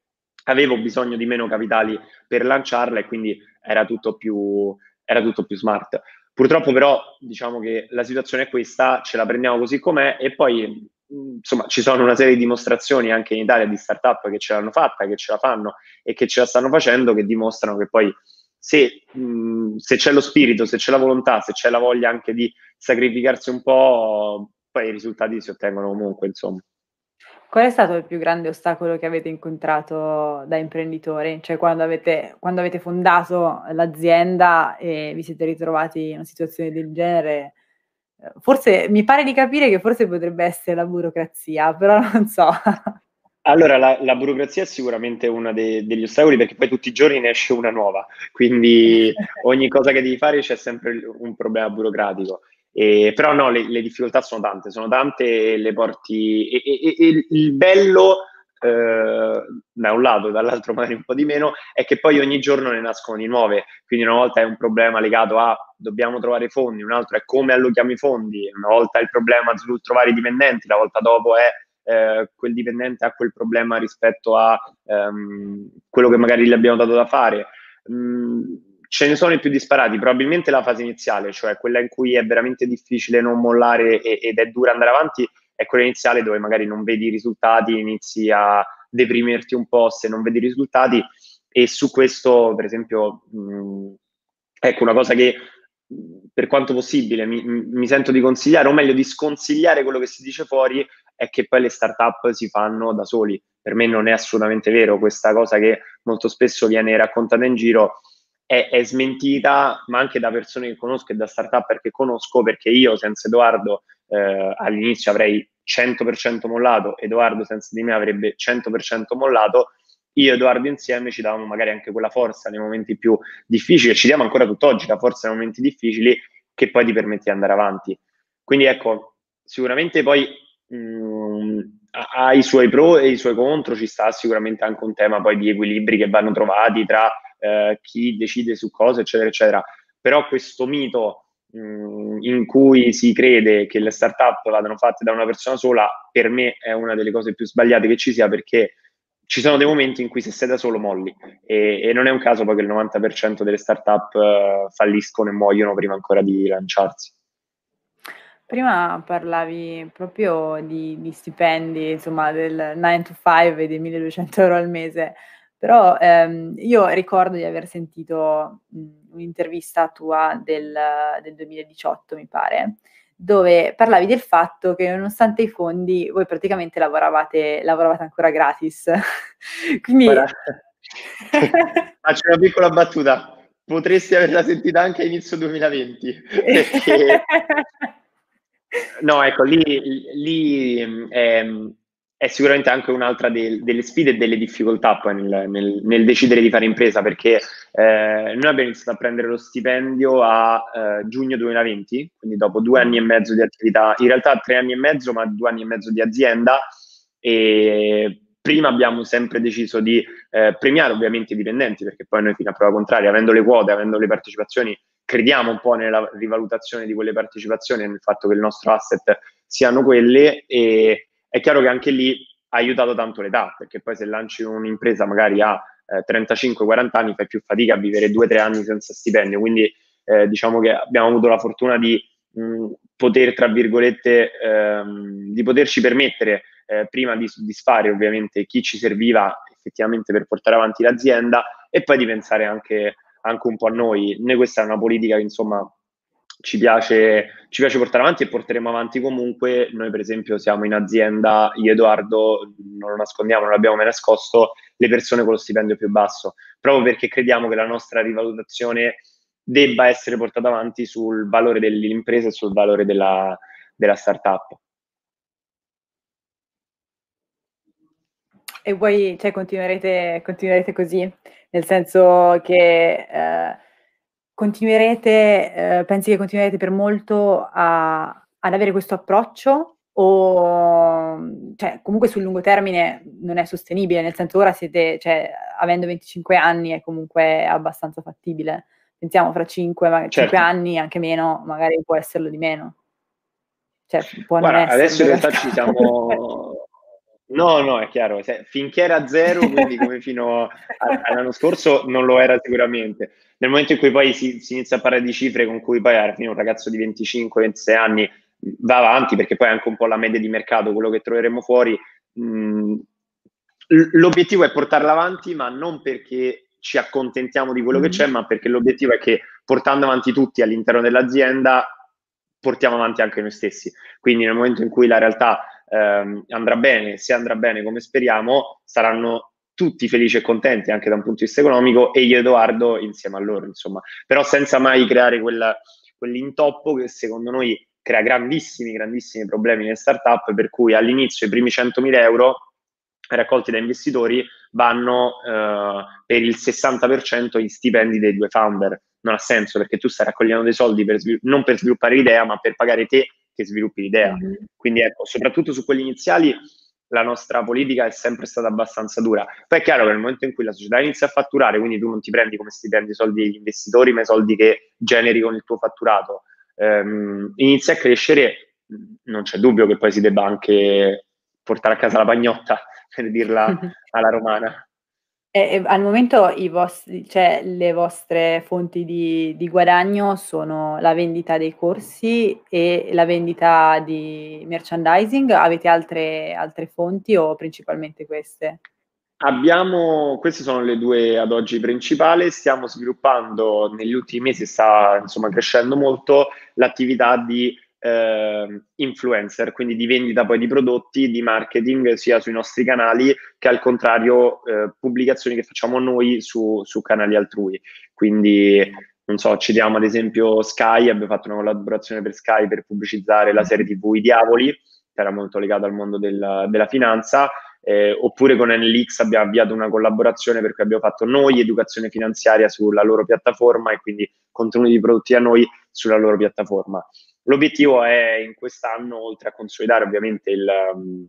S2: avevo bisogno di meno capitali per lanciarla e quindi era tutto più, era tutto più smart. Purtroppo però diciamo che la situazione è questa, ce la prendiamo così com'è e poi insomma, ci sono una serie di dimostrazioni anche in Italia di startup che ce l'hanno fatta, che ce la fanno e che ce la stanno facendo, che dimostrano che poi se, mh, se c'è lo spirito, se c'è la volontà, se c'è la voglia anche di sacrificarsi un po', poi i risultati si ottengono comunque, insomma.
S1: Qual è stato il più grande ostacolo che avete incontrato da imprenditori? Cioè quando avete, quando avete fondato l'azienda e vi siete ritrovati in una situazione del genere, Forse mi pare di capire che forse potrebbe essere la burocrazia, però [laughs] non so.
S2: Allora, la, la burocrazia è sicuramente uno degli ostacoli perché poi tutti i giorni ne esce una nuova, quindi [laughs] ogni cosa che devi fare c'è sempre un problema burocratico. E, però no, le, le, difficoltà sono tante, sono tante le porti... E, e, e il bello eh, da un lato, dall'altro [laughs] magari un po' di meno, è che poi ogni giorno ne nascono di nuove. Quindi una volta è un problema legato a dobbiamo trovare fondi, un altro è come allochiamo i fondi, una volta è il problema sul trovare i dipendenti, la volta dopo è eh, quel dipendente ha quel problema rispetto a ehm, quello che magari gli abbiamo dato da fare. Mm, ce ne sono i più disparati, probabilmente la fase iniziale, cioè quella in cui è veramente difficile non mollare e, ed è dura andare avanti, è quella iniziale dove magari non vedi i risultati, inizi a deprimerti un po' se non vedi i risultati e su questo, per esempio, mh, ecco una cosa che per quanto possibile mi, mi, sento di consigliare, o meglio di sconsigliare quello che si dice fuori, è che poi le start-up si fanno da soli. Per me non è assolutamente vero questa cosa che molto spesso viene raccontata in giro. È, è smentita, ma anche da persone che conosco e da start-up che conosco, perché io senza Edoardo eh, all'inizio avrei 100% mollato, Edoardo senza di me avrebbe 100% mollato, io e Edoardo insieme ci davamo magari anche quella forza nei momenti più difficili ci diamo ancora tutt'oggi la forza nei momenti difficili che poi ti permette di andare avanti. Quindi ecco, sicuramente poi mh, mm, ha i suoi pro e i suoi contro, ci sta sicuramente anche un tema poi di equilibri che vanno trovati tra eh, chi decide su cosa, eccetera, eccetera. Però questo mito in cui si crede che le start-up vadano fatte da una persona sola, per me è una delle cose più sbagliate che ci sia perché ci sono dei momenti in cui se sei da solo molli e, e non è un caso poi che il 90% delle start-up uh, falliscono e muoiono prima ancora di lanciarsi.
S1: Prima parlavi proprio di, di stipendi, insomma, del 9 to 5 e dei 1200 euro al mese, però ehm, io ricordo di aver sentito mh, un'intervista tua del, del 2018, mi pare, dove parlavi del fatto che nonostante i fondi voi praticamente lavoravate, lavoravate ancora gratis. [laughs] Quindi... [laughs]
S2: Faccio una piccola battuta. Potresti averla sentita anche a inizio 2020. [laughs] Perché... no, ecco, lì, lì ehm, è sicuramente anche un'altra de- delle sfide e delle difficoltà poi nel, nel, nel, decidere di fare impresa, perché eh, noi abbiamo iniziato a prendere lo stipendio a eh, giugno 2020, quindi dopo due anni e mezzo di attività, in realtà tre anni e mezzo, ma due anni e mezzo di azienda, e prima abbiamo sempre deciso di eh, premiare ovviamente i dipendenti, perché poi noi fino a prova contraria, avendo le quote, avendo le partecipazioni, crediamo un po' nella rivalutazione di quelle partecipazioni e nel fatto che il nostro asset siano quelle e è chiaro che anche lì ha aiutato tanto l'età, perché poi se lanci un'impresa magari a eh, 35-40 anni fai più fatica a vivere 2-3 anni senza stipendio, quindi eh, diciamo che abbiamo avuto la fortuna di mh, poter, tra virgolette, ehm, di poterci permettere eh, prima di soddisfare ovviamente chi ci serviva effettivamente per portare avanti l'azienda e poi di pensare anche, anche un po' a noi. Noi questa è una politica che insomma ci piace, ci piace portare avanti e porteremo avanti comunque. Noi, per esempio, siamo in azienda, io Edoardo, non lo nascondiamo, non l'abbiamo mai nascosto, le persone con lo stipendio più basso, proprio perché crediamo che la nostra rivalutazione debba essere portata avanti sul valore dell'impresa e sul valore della, della startup.
S1: E voi cioè, continuerete, continuerete così, nel senso che eh, continuerete, eh, pensi che continuerete per molto a, ad avere questo approccio o cioè, comunque sul lungo termine non è sostenibile, nel senso ora siete, cioè, avendo 25 anni è comunque abbastanza fattibile. Pensiamo fra 5, ma certo. 5 anni, anche meno, magari può esserlo di meno.
S2: Cioè, può Guarda, adesso in realtà ci [laughs] siamo... No, no, è chiaro, finché era zero, quindi come fino all'anno scorso non lo era sicuramente nel momento in cui poi si, si, inizia a parlare di cifre con cui poi alla fine un ragazzo di 25-26 anni va avanti, perché poi è anche un po' la media di mercato, quello che troveremo fuori, mh, l'obiettivo è portarla avanti, ma non perché ci accontentiamo di quello mm-hmm. che c'è, ma perché l'obiettivo è che portando avanti tutti all'interno dell'azienda portiamo avanti anche noi stessi. Quindi nel momento in cui la realtà ehm, andrà bene, se andrà bene come speriamo, saranno tutti felici e contenti anche da un punto di vista economico e io Edoardo insieme a loro, insomma, però senza mai creare quella, quell'intoppo che secondo noi crea grandissimi, grandissimi problemi nelle startup, per cui all'inizio i primi 100.000 euro raccolti da investitori vanno eh, per il 60% in stipendi dei due founder. Non ha senso perché tu stai raccogliendo dei soldi per svil- non per sviluppare l'idea, ma per pagare te che sviluppi l'idea. Mm-hmm. Quindi ecco, soprattutto su quelli iniziali la nostra politica è sempre stata abbastanza dura. Poi è chiaro che nel momento in cui la società inizia a fatturare, quindi tu non ti prendi come stipendi i soldi degli investitori, ma i soldi che generi con il tuo fatturato, ehm, inizia a crescere, non c'è dubbio che poi si debba anche portare a casa la pagnotta, [laughs] per dirla [laughs] alla romana.
S1: E, e al momento i vostri, cioè, le vostre fonti di, di, guadagno sono la vendita dei corsi e la vendita di merchandising. Avete altre, altre fonti o principalmente queste?
S2: Abbiamo, queste sono le due ad oggi principali, stiamo sviluppando negli ultimi mesi, sta insomma crescendo molto l'attività di eh, influencer, quindi di vendita poi di prodotti, di marketing sia sui nostri canali che al contrario eh, pubblicazioni che facciamo noi su, su, canali altrui. Quindi, non so, citiamo ad esempio Sky, abbiamo fatto una collaborazione per Sky per pubblicizzare la serie TV I Diavoli, che era molto legata al mondo del, della finanza. Eh, oppure con NLX abbiamo avviato una collaborazione perché abbiamo fatto noi educazione finanziaria sulla loro piattaforma e quindi contenuti prodotti a noi sulla loro piattaforma. L'obiettivo è in quest'anno, oltre a consolidare ovviamente il, um,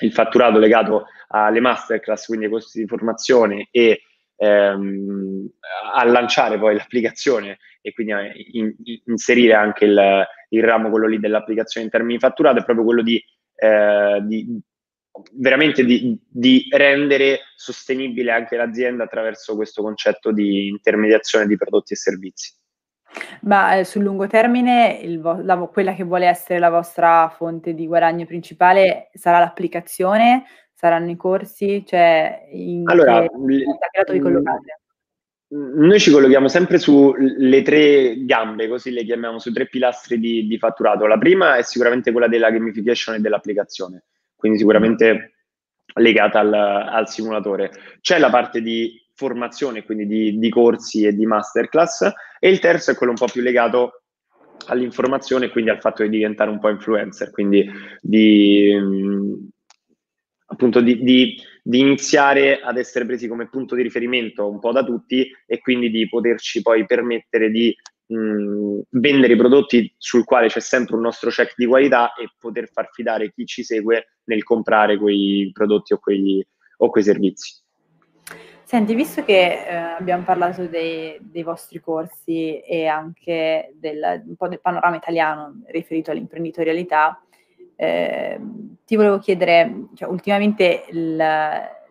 S2: il fatturato legato alle masterclass, quindi ai costi di formazione e ehm, a lanciare poi l'applicazione e quindi a in, inserire anche il, il, ramo, quello lì dell'applicazione in termini di fatturato, è proprio quello di, eh, di veramente di, di, rendere sostenibile anche l'azienda attraverso questo concetto di intermediazione di prodotti e servizi.
S1: Ma, ehm, sul lungo termine il vo la quella che vuole essere la vostra fonte di guadagno principale sarà l'applicazione? Saranno i corsi? Cioè in
S2: allora, che lato vi collocate? Noi ci collochiamo sempre sulle tre gambe, così le chiamiamo, sui tre pilastri di, di fatturato. La prima è sicuramente quella della gamification e dell'applicazione, quindi sicuramente legata al, al simulatore. C'è la parte di formazione, quindi di, di, corsi e di masterclass, e il terzo è quello un po' più legato all'informazione quindi al fatto di diventare un po' influencer, quindi di, mm, appunto di, di, di, iniziare ad essere presi come punto di riferimento un po' da tutti e quindi di poterci poi permettere di mh, mm, vendere i prodotti sul quale c'è sempre un nostro check di qualità e poter far fidare chi ci segue nel comprare quei prodotti o quei, o quei servizi.
S1: Senti, visto che eh, abbiamo parlato dei, dei, vostri corsi e anche del, un po' del panorama italiano riferito all'imprenditorialità, eh, ti volevo chiedere, cioè, ultimamente il,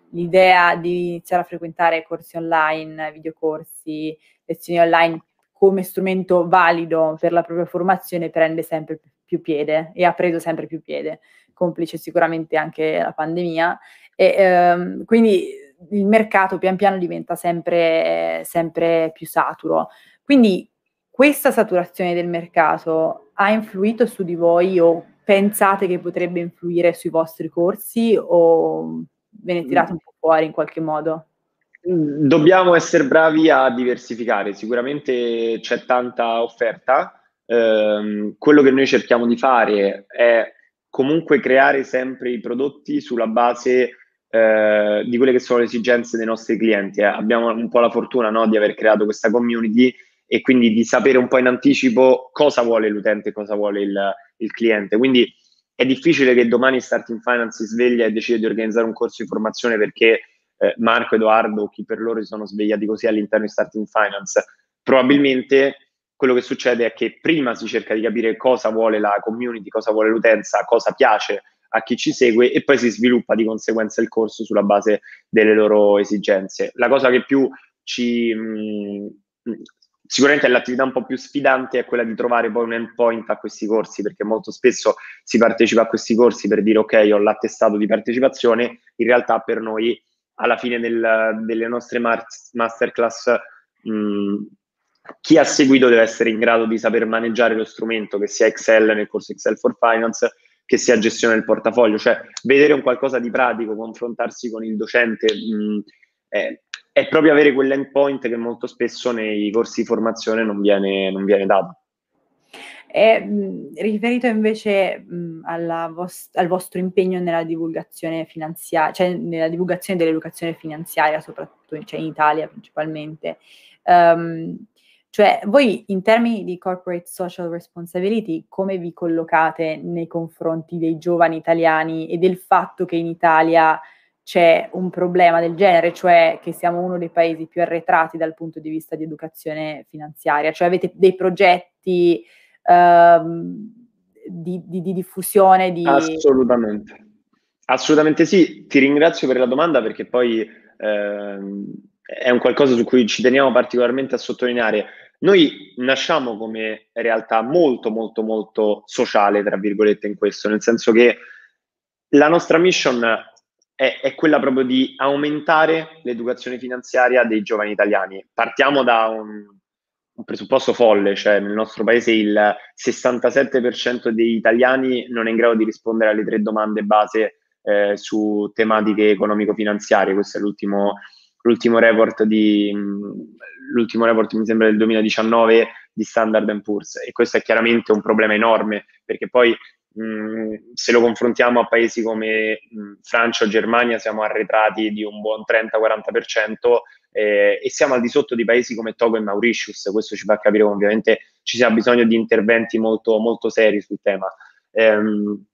S1: l'idea di iniziare a frequentare corsi online, videocorsi, lezioni online come strumento valido per la propria formazione prende sempre più piede e ha preso sempre più piede, complice sicuramente anche la pandemia. E, ehm, quindi il mercato pian piano diventa sempre, sempre più saturo. Quindi questa saturazione del mercato ha influito su di voi o pensate che potrebbe influire sui vostri corsi o ve ne tirate un po' fuori in qualche modo?
S2: Dobbiamo essere bravi a diversificare, sicuramente c'è tanta offerta. Eh, quello che noi cerchiamo di fare è comunque creare sempre i prodotti sulla base eh, di quelle che sono le esigenze dei nostri clienti. Eh. Abbiamo un po' la fortuna no, di aver creato questa community e quindi di sapere un po' in anticipo cosa vuole l'utente e cosa vuole il, il cliente. Quindi è difficile che domani Starting Finance si sveglia e decide di organizzare un corso di formazione perché eh, Marco, Edoardo o chi per loro si sono svegliati così all'interno di Starting Finance. Probabilmente quello che succede è che prima si cerca di capire cosa vuole la community, cosa vuole l'utenza, cosa piace a chi ci segue e poi si sviluppa di conseguenza il corso sulla base delle loro esigenze. La cosa che più ci... Mh, sicuramente è l'attività un po' più sfidante è quella di trovare poi un endpoint a questi corsi, perché molto spesso si partecipa a questi corsi per dire ok, ho l'attestato di partecipazione, in realtà per noi alla fine del, delle nostre masterclass mh, chi ha seguito deve essere in grado di saper maneggiare lo strumento, che sia Excel nel corso Excel for Finance, che sia gestione del portafoglio, cioè vedere un qualcosa di pratico, confrontarsi con il docente, mh, è, è, proprio avere quell'endpoint che molto spesso nei corsi di formazione non viene, non viene dato.
S1: E, mh, riferito invece mh, vos- al vostro impegno nella divulgazione finanziaria, cioè nella divulgazione dell'educazione finanziaria, soprattutto cioè in Italia principalmente, um, cioè, voi in termini di corporate social responsibility, come vi collocate nei confronti dei giovani italiani e del fatto che in Italia c'è un problema del genere, cioè che siamo uno dei paesi più arretrati dal punto di vista di educazione finanziaria? Cioè avete dei progetti um, di, di, di, diffusione? Di...
S2: Assolutamente. Assolutamente sì, ti ringrazio per la domanda perché poi ehm, è un qualcosa su cui ci teniamo particolarmente a sottolineare. Noi nasciamo come realtà molto, molto, molto sociale, tra virgolette, in questo, nel senso che la nostra mission è, è quella proprio di aumentare l'educazione finanziaria dei giovani italiani. Partiamo da un, un presupposto folle, cioè nel nostro paese il 67% degli italiani non è in grado di rispondere alle tre domande base eh, su tematiche economico-finanziarie. Questo è l'ultimo, l'ultimo report di l'ultimo report mi sembra del 2019 di Standard Poor's e questo è chiaramente un problema enorme perché poi mh, se lo confrontiamo a paesi come mh, Francia o Germania siamo arretrati di un buon 30-40% eh, e siamo al di sotto di paesi come Togo e Mauritius, questo ci fa capire che ovviamente ci sia bisogno di interventi molto, molto seri sul tema. Um,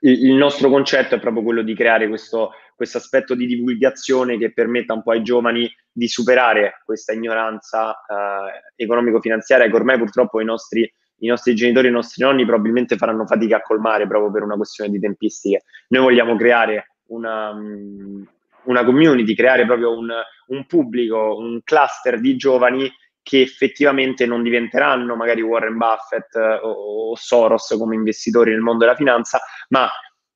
S2: il nostro concetto è proprio quello di creare questo, questo aspetto di divulgazione che permetta un po' ai giovani di superare questa ignoranza eh, economico-finanziaria che ormai purtroppo i nostri, i nostri genitori i nostri nonni probabilmente faranno fatica a colmare proprio per una questione di tempistiche. Noi vogliamo creare una, una community, creare proprio un, un pubblico, un cluster di giovani che effettivamente non diventeranno magari Warren Buffett eh, o, o Soros come investitori nel mondo della finanza, ma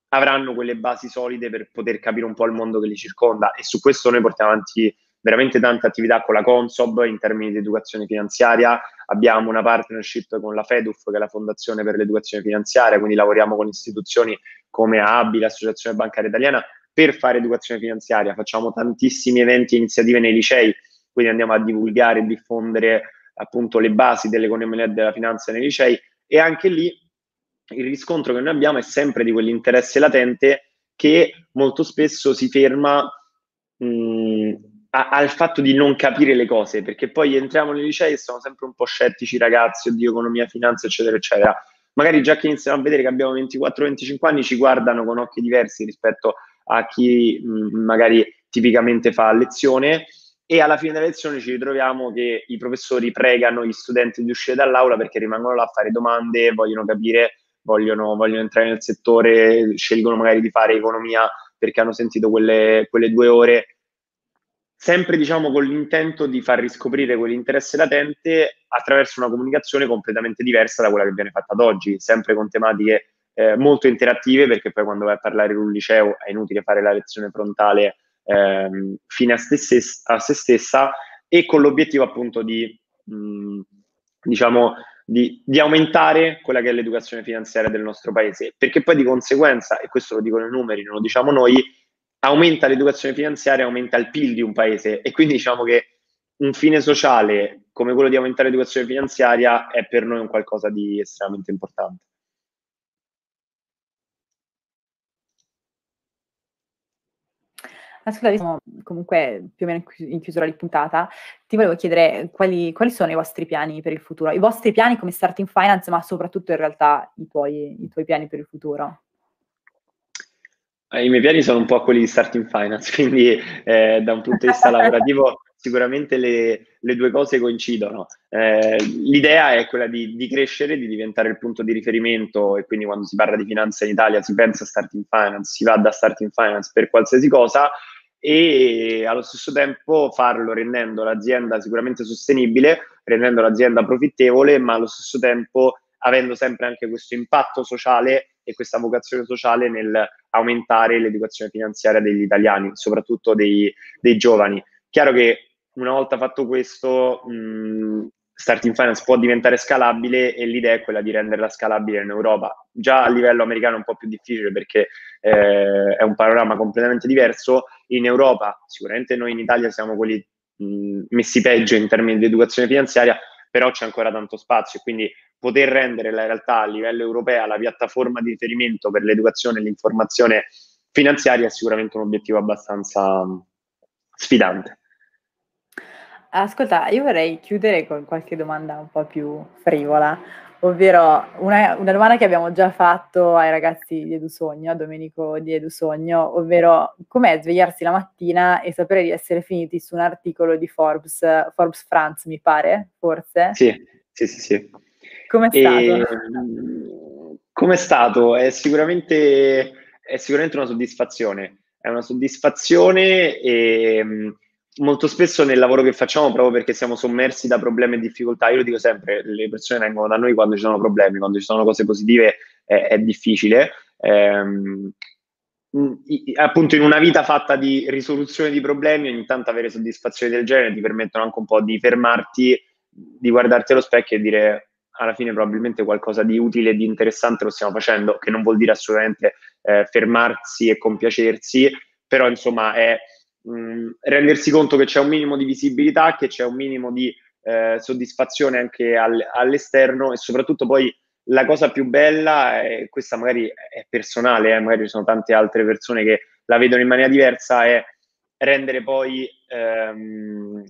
S2: avranno quelle basi solide per poter capire un po' il mondo che li circonda. E su questo noi portiamo avanti veramente tante attività con la Consob in termini di educazione finanziaria, abbiamo una partnership con la FEDUF che è la Fondazione per l'Educazione Finanziaria, quindi lavoriamo con istituzioni come ABI, l'Associazione Bancaria Italiana, per fare educazione finanziaria, facciamo tantissimi eventi e iniziative nei licei, quindi andiamo a divulgare e diffondere appunto le basi dell'economia e della finanza nei licei e anche lì il riscontro che noi abbiamo è sempre di quell'interesse latente che molto spesso si ferma mh, a, al fatto di non capire le cose, perché poi entriamo nei licei e sono sempre un po' scettici ragazzi, oddio economia, finanza, eccetera, eccetera. Magari già che iniziano a vedere che abbiamo 24-25 anni ci guardano con occhi diversi rispetto a chi mh, magari tipicamente fa lezione e alla fine della lezione ci ritroviamo che i professori pregano gli studenti di uscire dall'aula perché rimangono là a fare domande, vogliono capire, vogliono, vogliono entrare nel settore, scelgono magari di fare economia perché hanno sentito quelle, quelle due ore, sempre diciamo con l'intento di far riscoprire quell'interesse latente attraverso una comunicazione completamente diversa da quella che viene fatta ad oggi, sempre con tematiche eh, molto interattive perché poi quando vai a parlare in un liceo è inutile fare la lezione frontale ehm, fine a, stess- a, se stessa e con l'obiettivo appunto di, mh, diciamo, di, di, aumentare quella che è l'educazione finanziaria del nostro paese, perché poi di conseguenza, e questo lo dicono i numeri, non lo diciamo noi, aumenta l'educazione finanziaria, aumenta il PIL di un paese e quindi diciamo che un fine sociale come quello di aumentare l'educazione finanziaria è per noi un qualcosa di estremamente importante.
S1: Ascolta, siamo comunque più o meno in chiusura di puntata. Ti volevo chiedere quali, quali, sono i vostri piani per il futuro, i vostri piani come starting finance, ma soprattutto in realtà i tuoi, i tuoi piani per il futuro.
S2: Eh, I miei piani sono un po' quelli di starting finance, [laughs] quindi eh, da un punto di vista lavorativo [laughs] sicuramente le, le, due cose coincidono. Eh, l'idea è quella di, di, crescere, di diventare il punto di riferimento e quindi quando si parla di finanza in Italia si pensa a starting finance, si va da starting finance per qualsiasi cosa e allo stesso tempo farlo rendendo l'azienda sicuramente sostenibile, rendendo l'azienda profittevole, ma allo stesso tempo avendo sempre anche questo impatto sociale e questa vocazione sociale nel aumentare l'educazione finanziaria degli italiani, soprattutto dei, dei giovani. Chiaro che una volta fatto questo, mh, Starting Finance può diventare scalabile e l'idea è quella di renderla scalabile in Europa. Già a livello americano è un po' più difficile perché eh, è un panorama completamente diverso. In Europa, sicuramente noi in Italia siamo quelli mh, messi peggio in termini di educazione finanziaria, però c'è ancora tanto spazio e quindi poter rendere la realtà a livello europeo la piattaforma di riferimento per l'educazione e l'informazione finanziaria è sicuramente un obiettivo abbastanza sfidante.
S1: Ascolta, io vorrei chiudere con qualche domanda un po' più frivola, ovvero una, una domanda che abbiamo già fatto ai ragazzi di Edusogno, a Domenico di Edusogno, ovvero com'è svegliarsi la mattina e sapere di essere finiti su un articolo di Forbes, Forbes France, mi pare, forse?
S2: Sì, sì, sì, sì.
S1: Com'è stato?
S2: E, com'è stato? È sicuramente è sicuramente una soddisfazione, è una soddisfazione e mm, molto spesso nel lavoro che facciamo, proprio perché siamo sommersi da problemi e difficoltà, io lo dico sempre, le persone vengono da noi quando ci sono problemi, quando ci sono cose positive è, è difficile. Ehm, appunto in una vita fatta di risoluzione di problemi, ogni tanto avere soddisfazioni del genere ti permettono anche un po' di fermarti, di guardarti allo specchio e dire alla fine probabilmente qualcosa di utile e di interessante lo stiamo facendo, che non vuol dire assolutamente eh, fermarsi e compiacersi, però insomma è mh, rendersi conto che c'è un minimo di visibilità, che c'è un minimo di eh, soddisfazione anche al, all'esterno e soprattutto poi la cosa più bella, e questa magari è personale, eh, magari ci sono tante altre persone che la vedono in maniera diversa, è rendere poi ehm,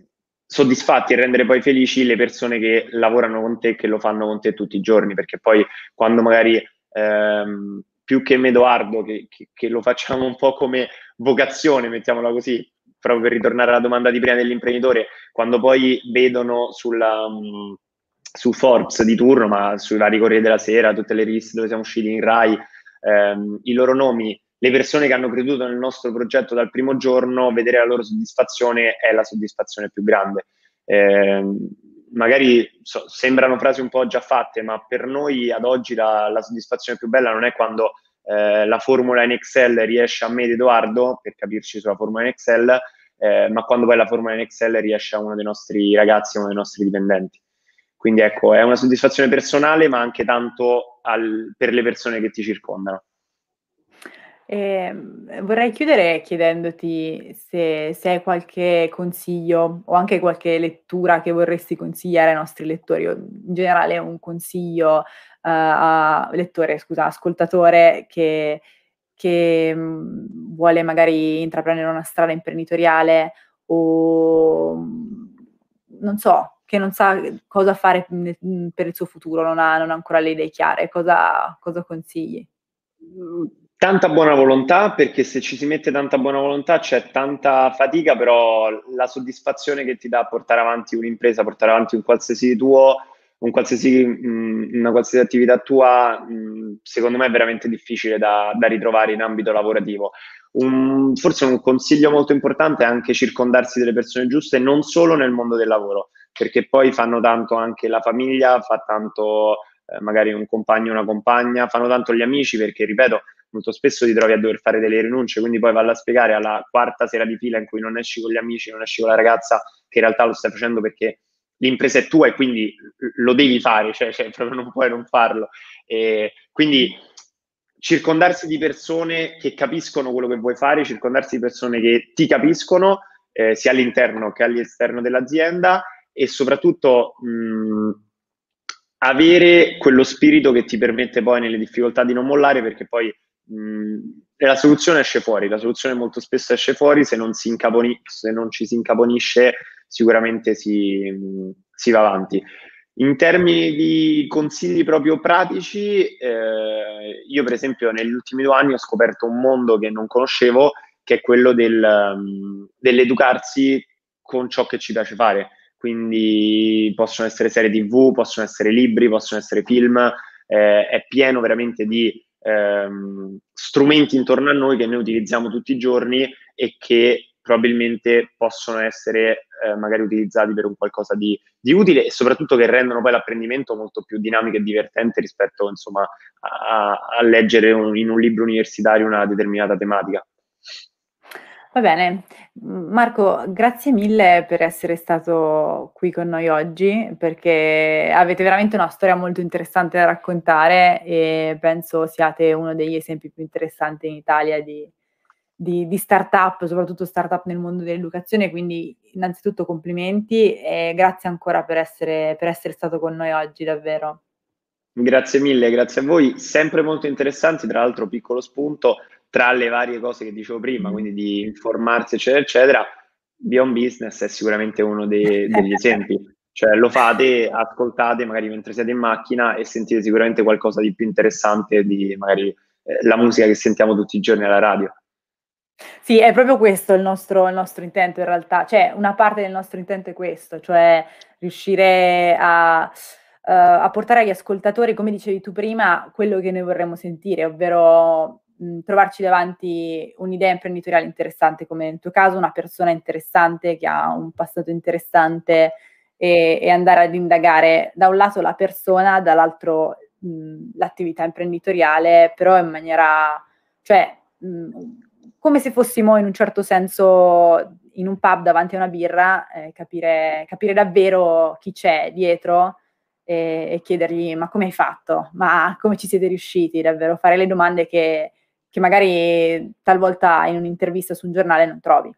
S2: soddisfatti e rendere poi felici le persone che lavorano con te, che lo fanno con te tutti i giorni, perché poi quando magari ehm, più che Medoardo, che, che, che, lo facciamo un po' come vocazione, mettiamola così, proprio per ritornare alla domanda di prima dell'imprenditore, quando poi vedono sulla, su Forbes di turno, ma sui vari Corriere della Sera, tutte le riviste dove siamo usciti in Rai, ehm, i loro nomi, le persone che hanno creduto nel nostro progetto dal primo giorno, vedere la loro soddisfazione è la soddisfazione più grande. Eh, magari so, sembrano frasi un po' già fatte, ma per noi ad oggi la, la soddisfazione più bella non è quando eh, la formula in Excel riesce a me ed Edoardo, per capirci sulla formula in Excel, eh, ma quando poi la formula in Excel riesce a uno dei nostri ragazzi, uno dei nostri dipendenti. Quindi ecco, è una soddisfazione personale, ma anche tanto al, per le persone che ti circondano.
S1: Eh, vorrei chiudere chiedendoti se, se, hai qualche consiglio o anche qualche lettura che vorresti consigliare ai nostri lettori, o in generale un consiglio uh, a lettore, scusa, ascoltatore che, che mh, vuole magari intraprendere una strada imprenditoriale o non so, che non sa cosa fare mhmm, per il suo futuro, non ha, non ha ancora le idee chiare, cosa, cosa consigli?
S2: Tanta buona volontà, perché se ci si mette tanta buona volontà c'è tanta fatica, però la soddisfazione che ti dà portare avanti un'impresa, portare avanti un qualsiasi tuo, un qualsiasi, mh, una qualsiasi attività tua, mh, secondo me è veramente difficile da, da ritrovare in ambito lavorativo. Un, forse un consiglio molto importante è anche circondarsi delle persone giuste, non solo nel mondo del lavoro perché poi fanno tanto anche la famiglia, fa tanto eh, magari un compagno una compagna, fanno tanto gli amici perché, ripeto, molto spesso ti trovi a dover fare delle rinunce, quindi poi valla a spiegare alla quarta sera di fila in cui non esci con gli amici, non esci con la ragazza, che in realtà lo stai facendo perché l'impresa è tua e quindi lo devi fare, cioè, cioè proprio non puoi non farlo. E quindi circondarsi di persone che capiscono quello che vuoi fare, circondarsi di persone che ti capiscono, eh, sia all'interno che all'esterno dell'azienda e soprattutto mh, avere quello spirito che ti permette poi nelle difficoltà di non mollare perché poi mh, la soluzione esce fuori, la soluzione molto spesso esce fuori, se non, incaponi- se non ci si incaponisce sicuramente si, mh, si, va avanti. In termini di consigli proprio pratici, eh, io per esempio negli ultimi due anni ho scoperto un mondo che non conoscevo, che è quello del, um, dell'educarsi con ciò che ci piace fare quindi possono essere serie tv, possono essere libri, possono essere film, eh, è pieno veramente di ehm, strumenti intorno a noi che noi utilizziamo tutti i giorni e che probabilmente possono essere eh, magari utilizzati per un qualcosa di, di, utile e soprattutto che rendono poi l'apprendimento molto più dinamico e divertente rispetto insomma, a, a leggere un, in un libro universitario una determinata tematica.
S1: Va bene, Marco, grazie mille per essere stato qui con noi oggi, perché avete veramente una storia molto interessante da raccontare e penso siate uno degli esempi più interessanti in Italia di, di, di start-up, soprattutto start-up nel mondo dell'educazione, quindi innanzitutto complimenti e grazie ancora per essere, per essere stato con noi oggi, davvero.
S2: Grazie mille, grazie a voi, sempre molto interessanti, tra l'altro piccolo spunto, tra le varie cose che dicevo prima, quindi di informarsi, eccetera, eccetera, Beyond Business è sicuramente uno dei, degli [laughs] esempi. Cioè lo fate, ascoltate magari mentre siete in macchina e sentite sicuramente qualcosa di più interessante di magari eh, la musica che sentiamo tutti i giorni alla radio.
S1: Sì, è proprio questo il nostro, il nostro intento in realtà, cioè una parte del nostro intento è questo, cioè riuscire a, uh, a portare agli ascoltatori, come dicevi tu prima, quello che noi vorremmo sentire, ovvero trovarci davanti un'idea imprenditoriale interessante, come nel tuo caso, una persona interessante che ha un passato interessante e, e andare ad indagare da un lato la persona, dall'altro mh, l'attività imprenditoriale, però in maniera, cioè, mh, come se fossimo in un certo senso in un pub davanti a una birra, eh, capire, capire davvero chi c'è dietro e, chiedergli ma come hai fatto, ma come ci siete riusciti? Davvero, fare le domande che, che magari talvolta in un'intervista su un giornale non trovi.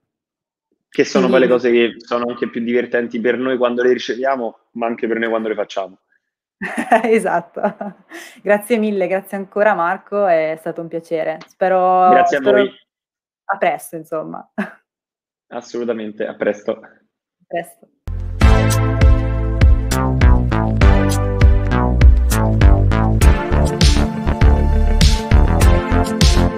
S2: Che sono quelle cose che sono anche più divertenti per noi quando le riceviamo, ma anche per noi quando le facciamo. [laughs]
S1: esatto. Grazie mille, grazie ancora Marco, è stato un piacere. Spero,
S2: grazie a spero... voi.
S1: A presto, insomma. [laughs]
S2: Assolutamente, a presto. A
S1: presto. Thank you. Thank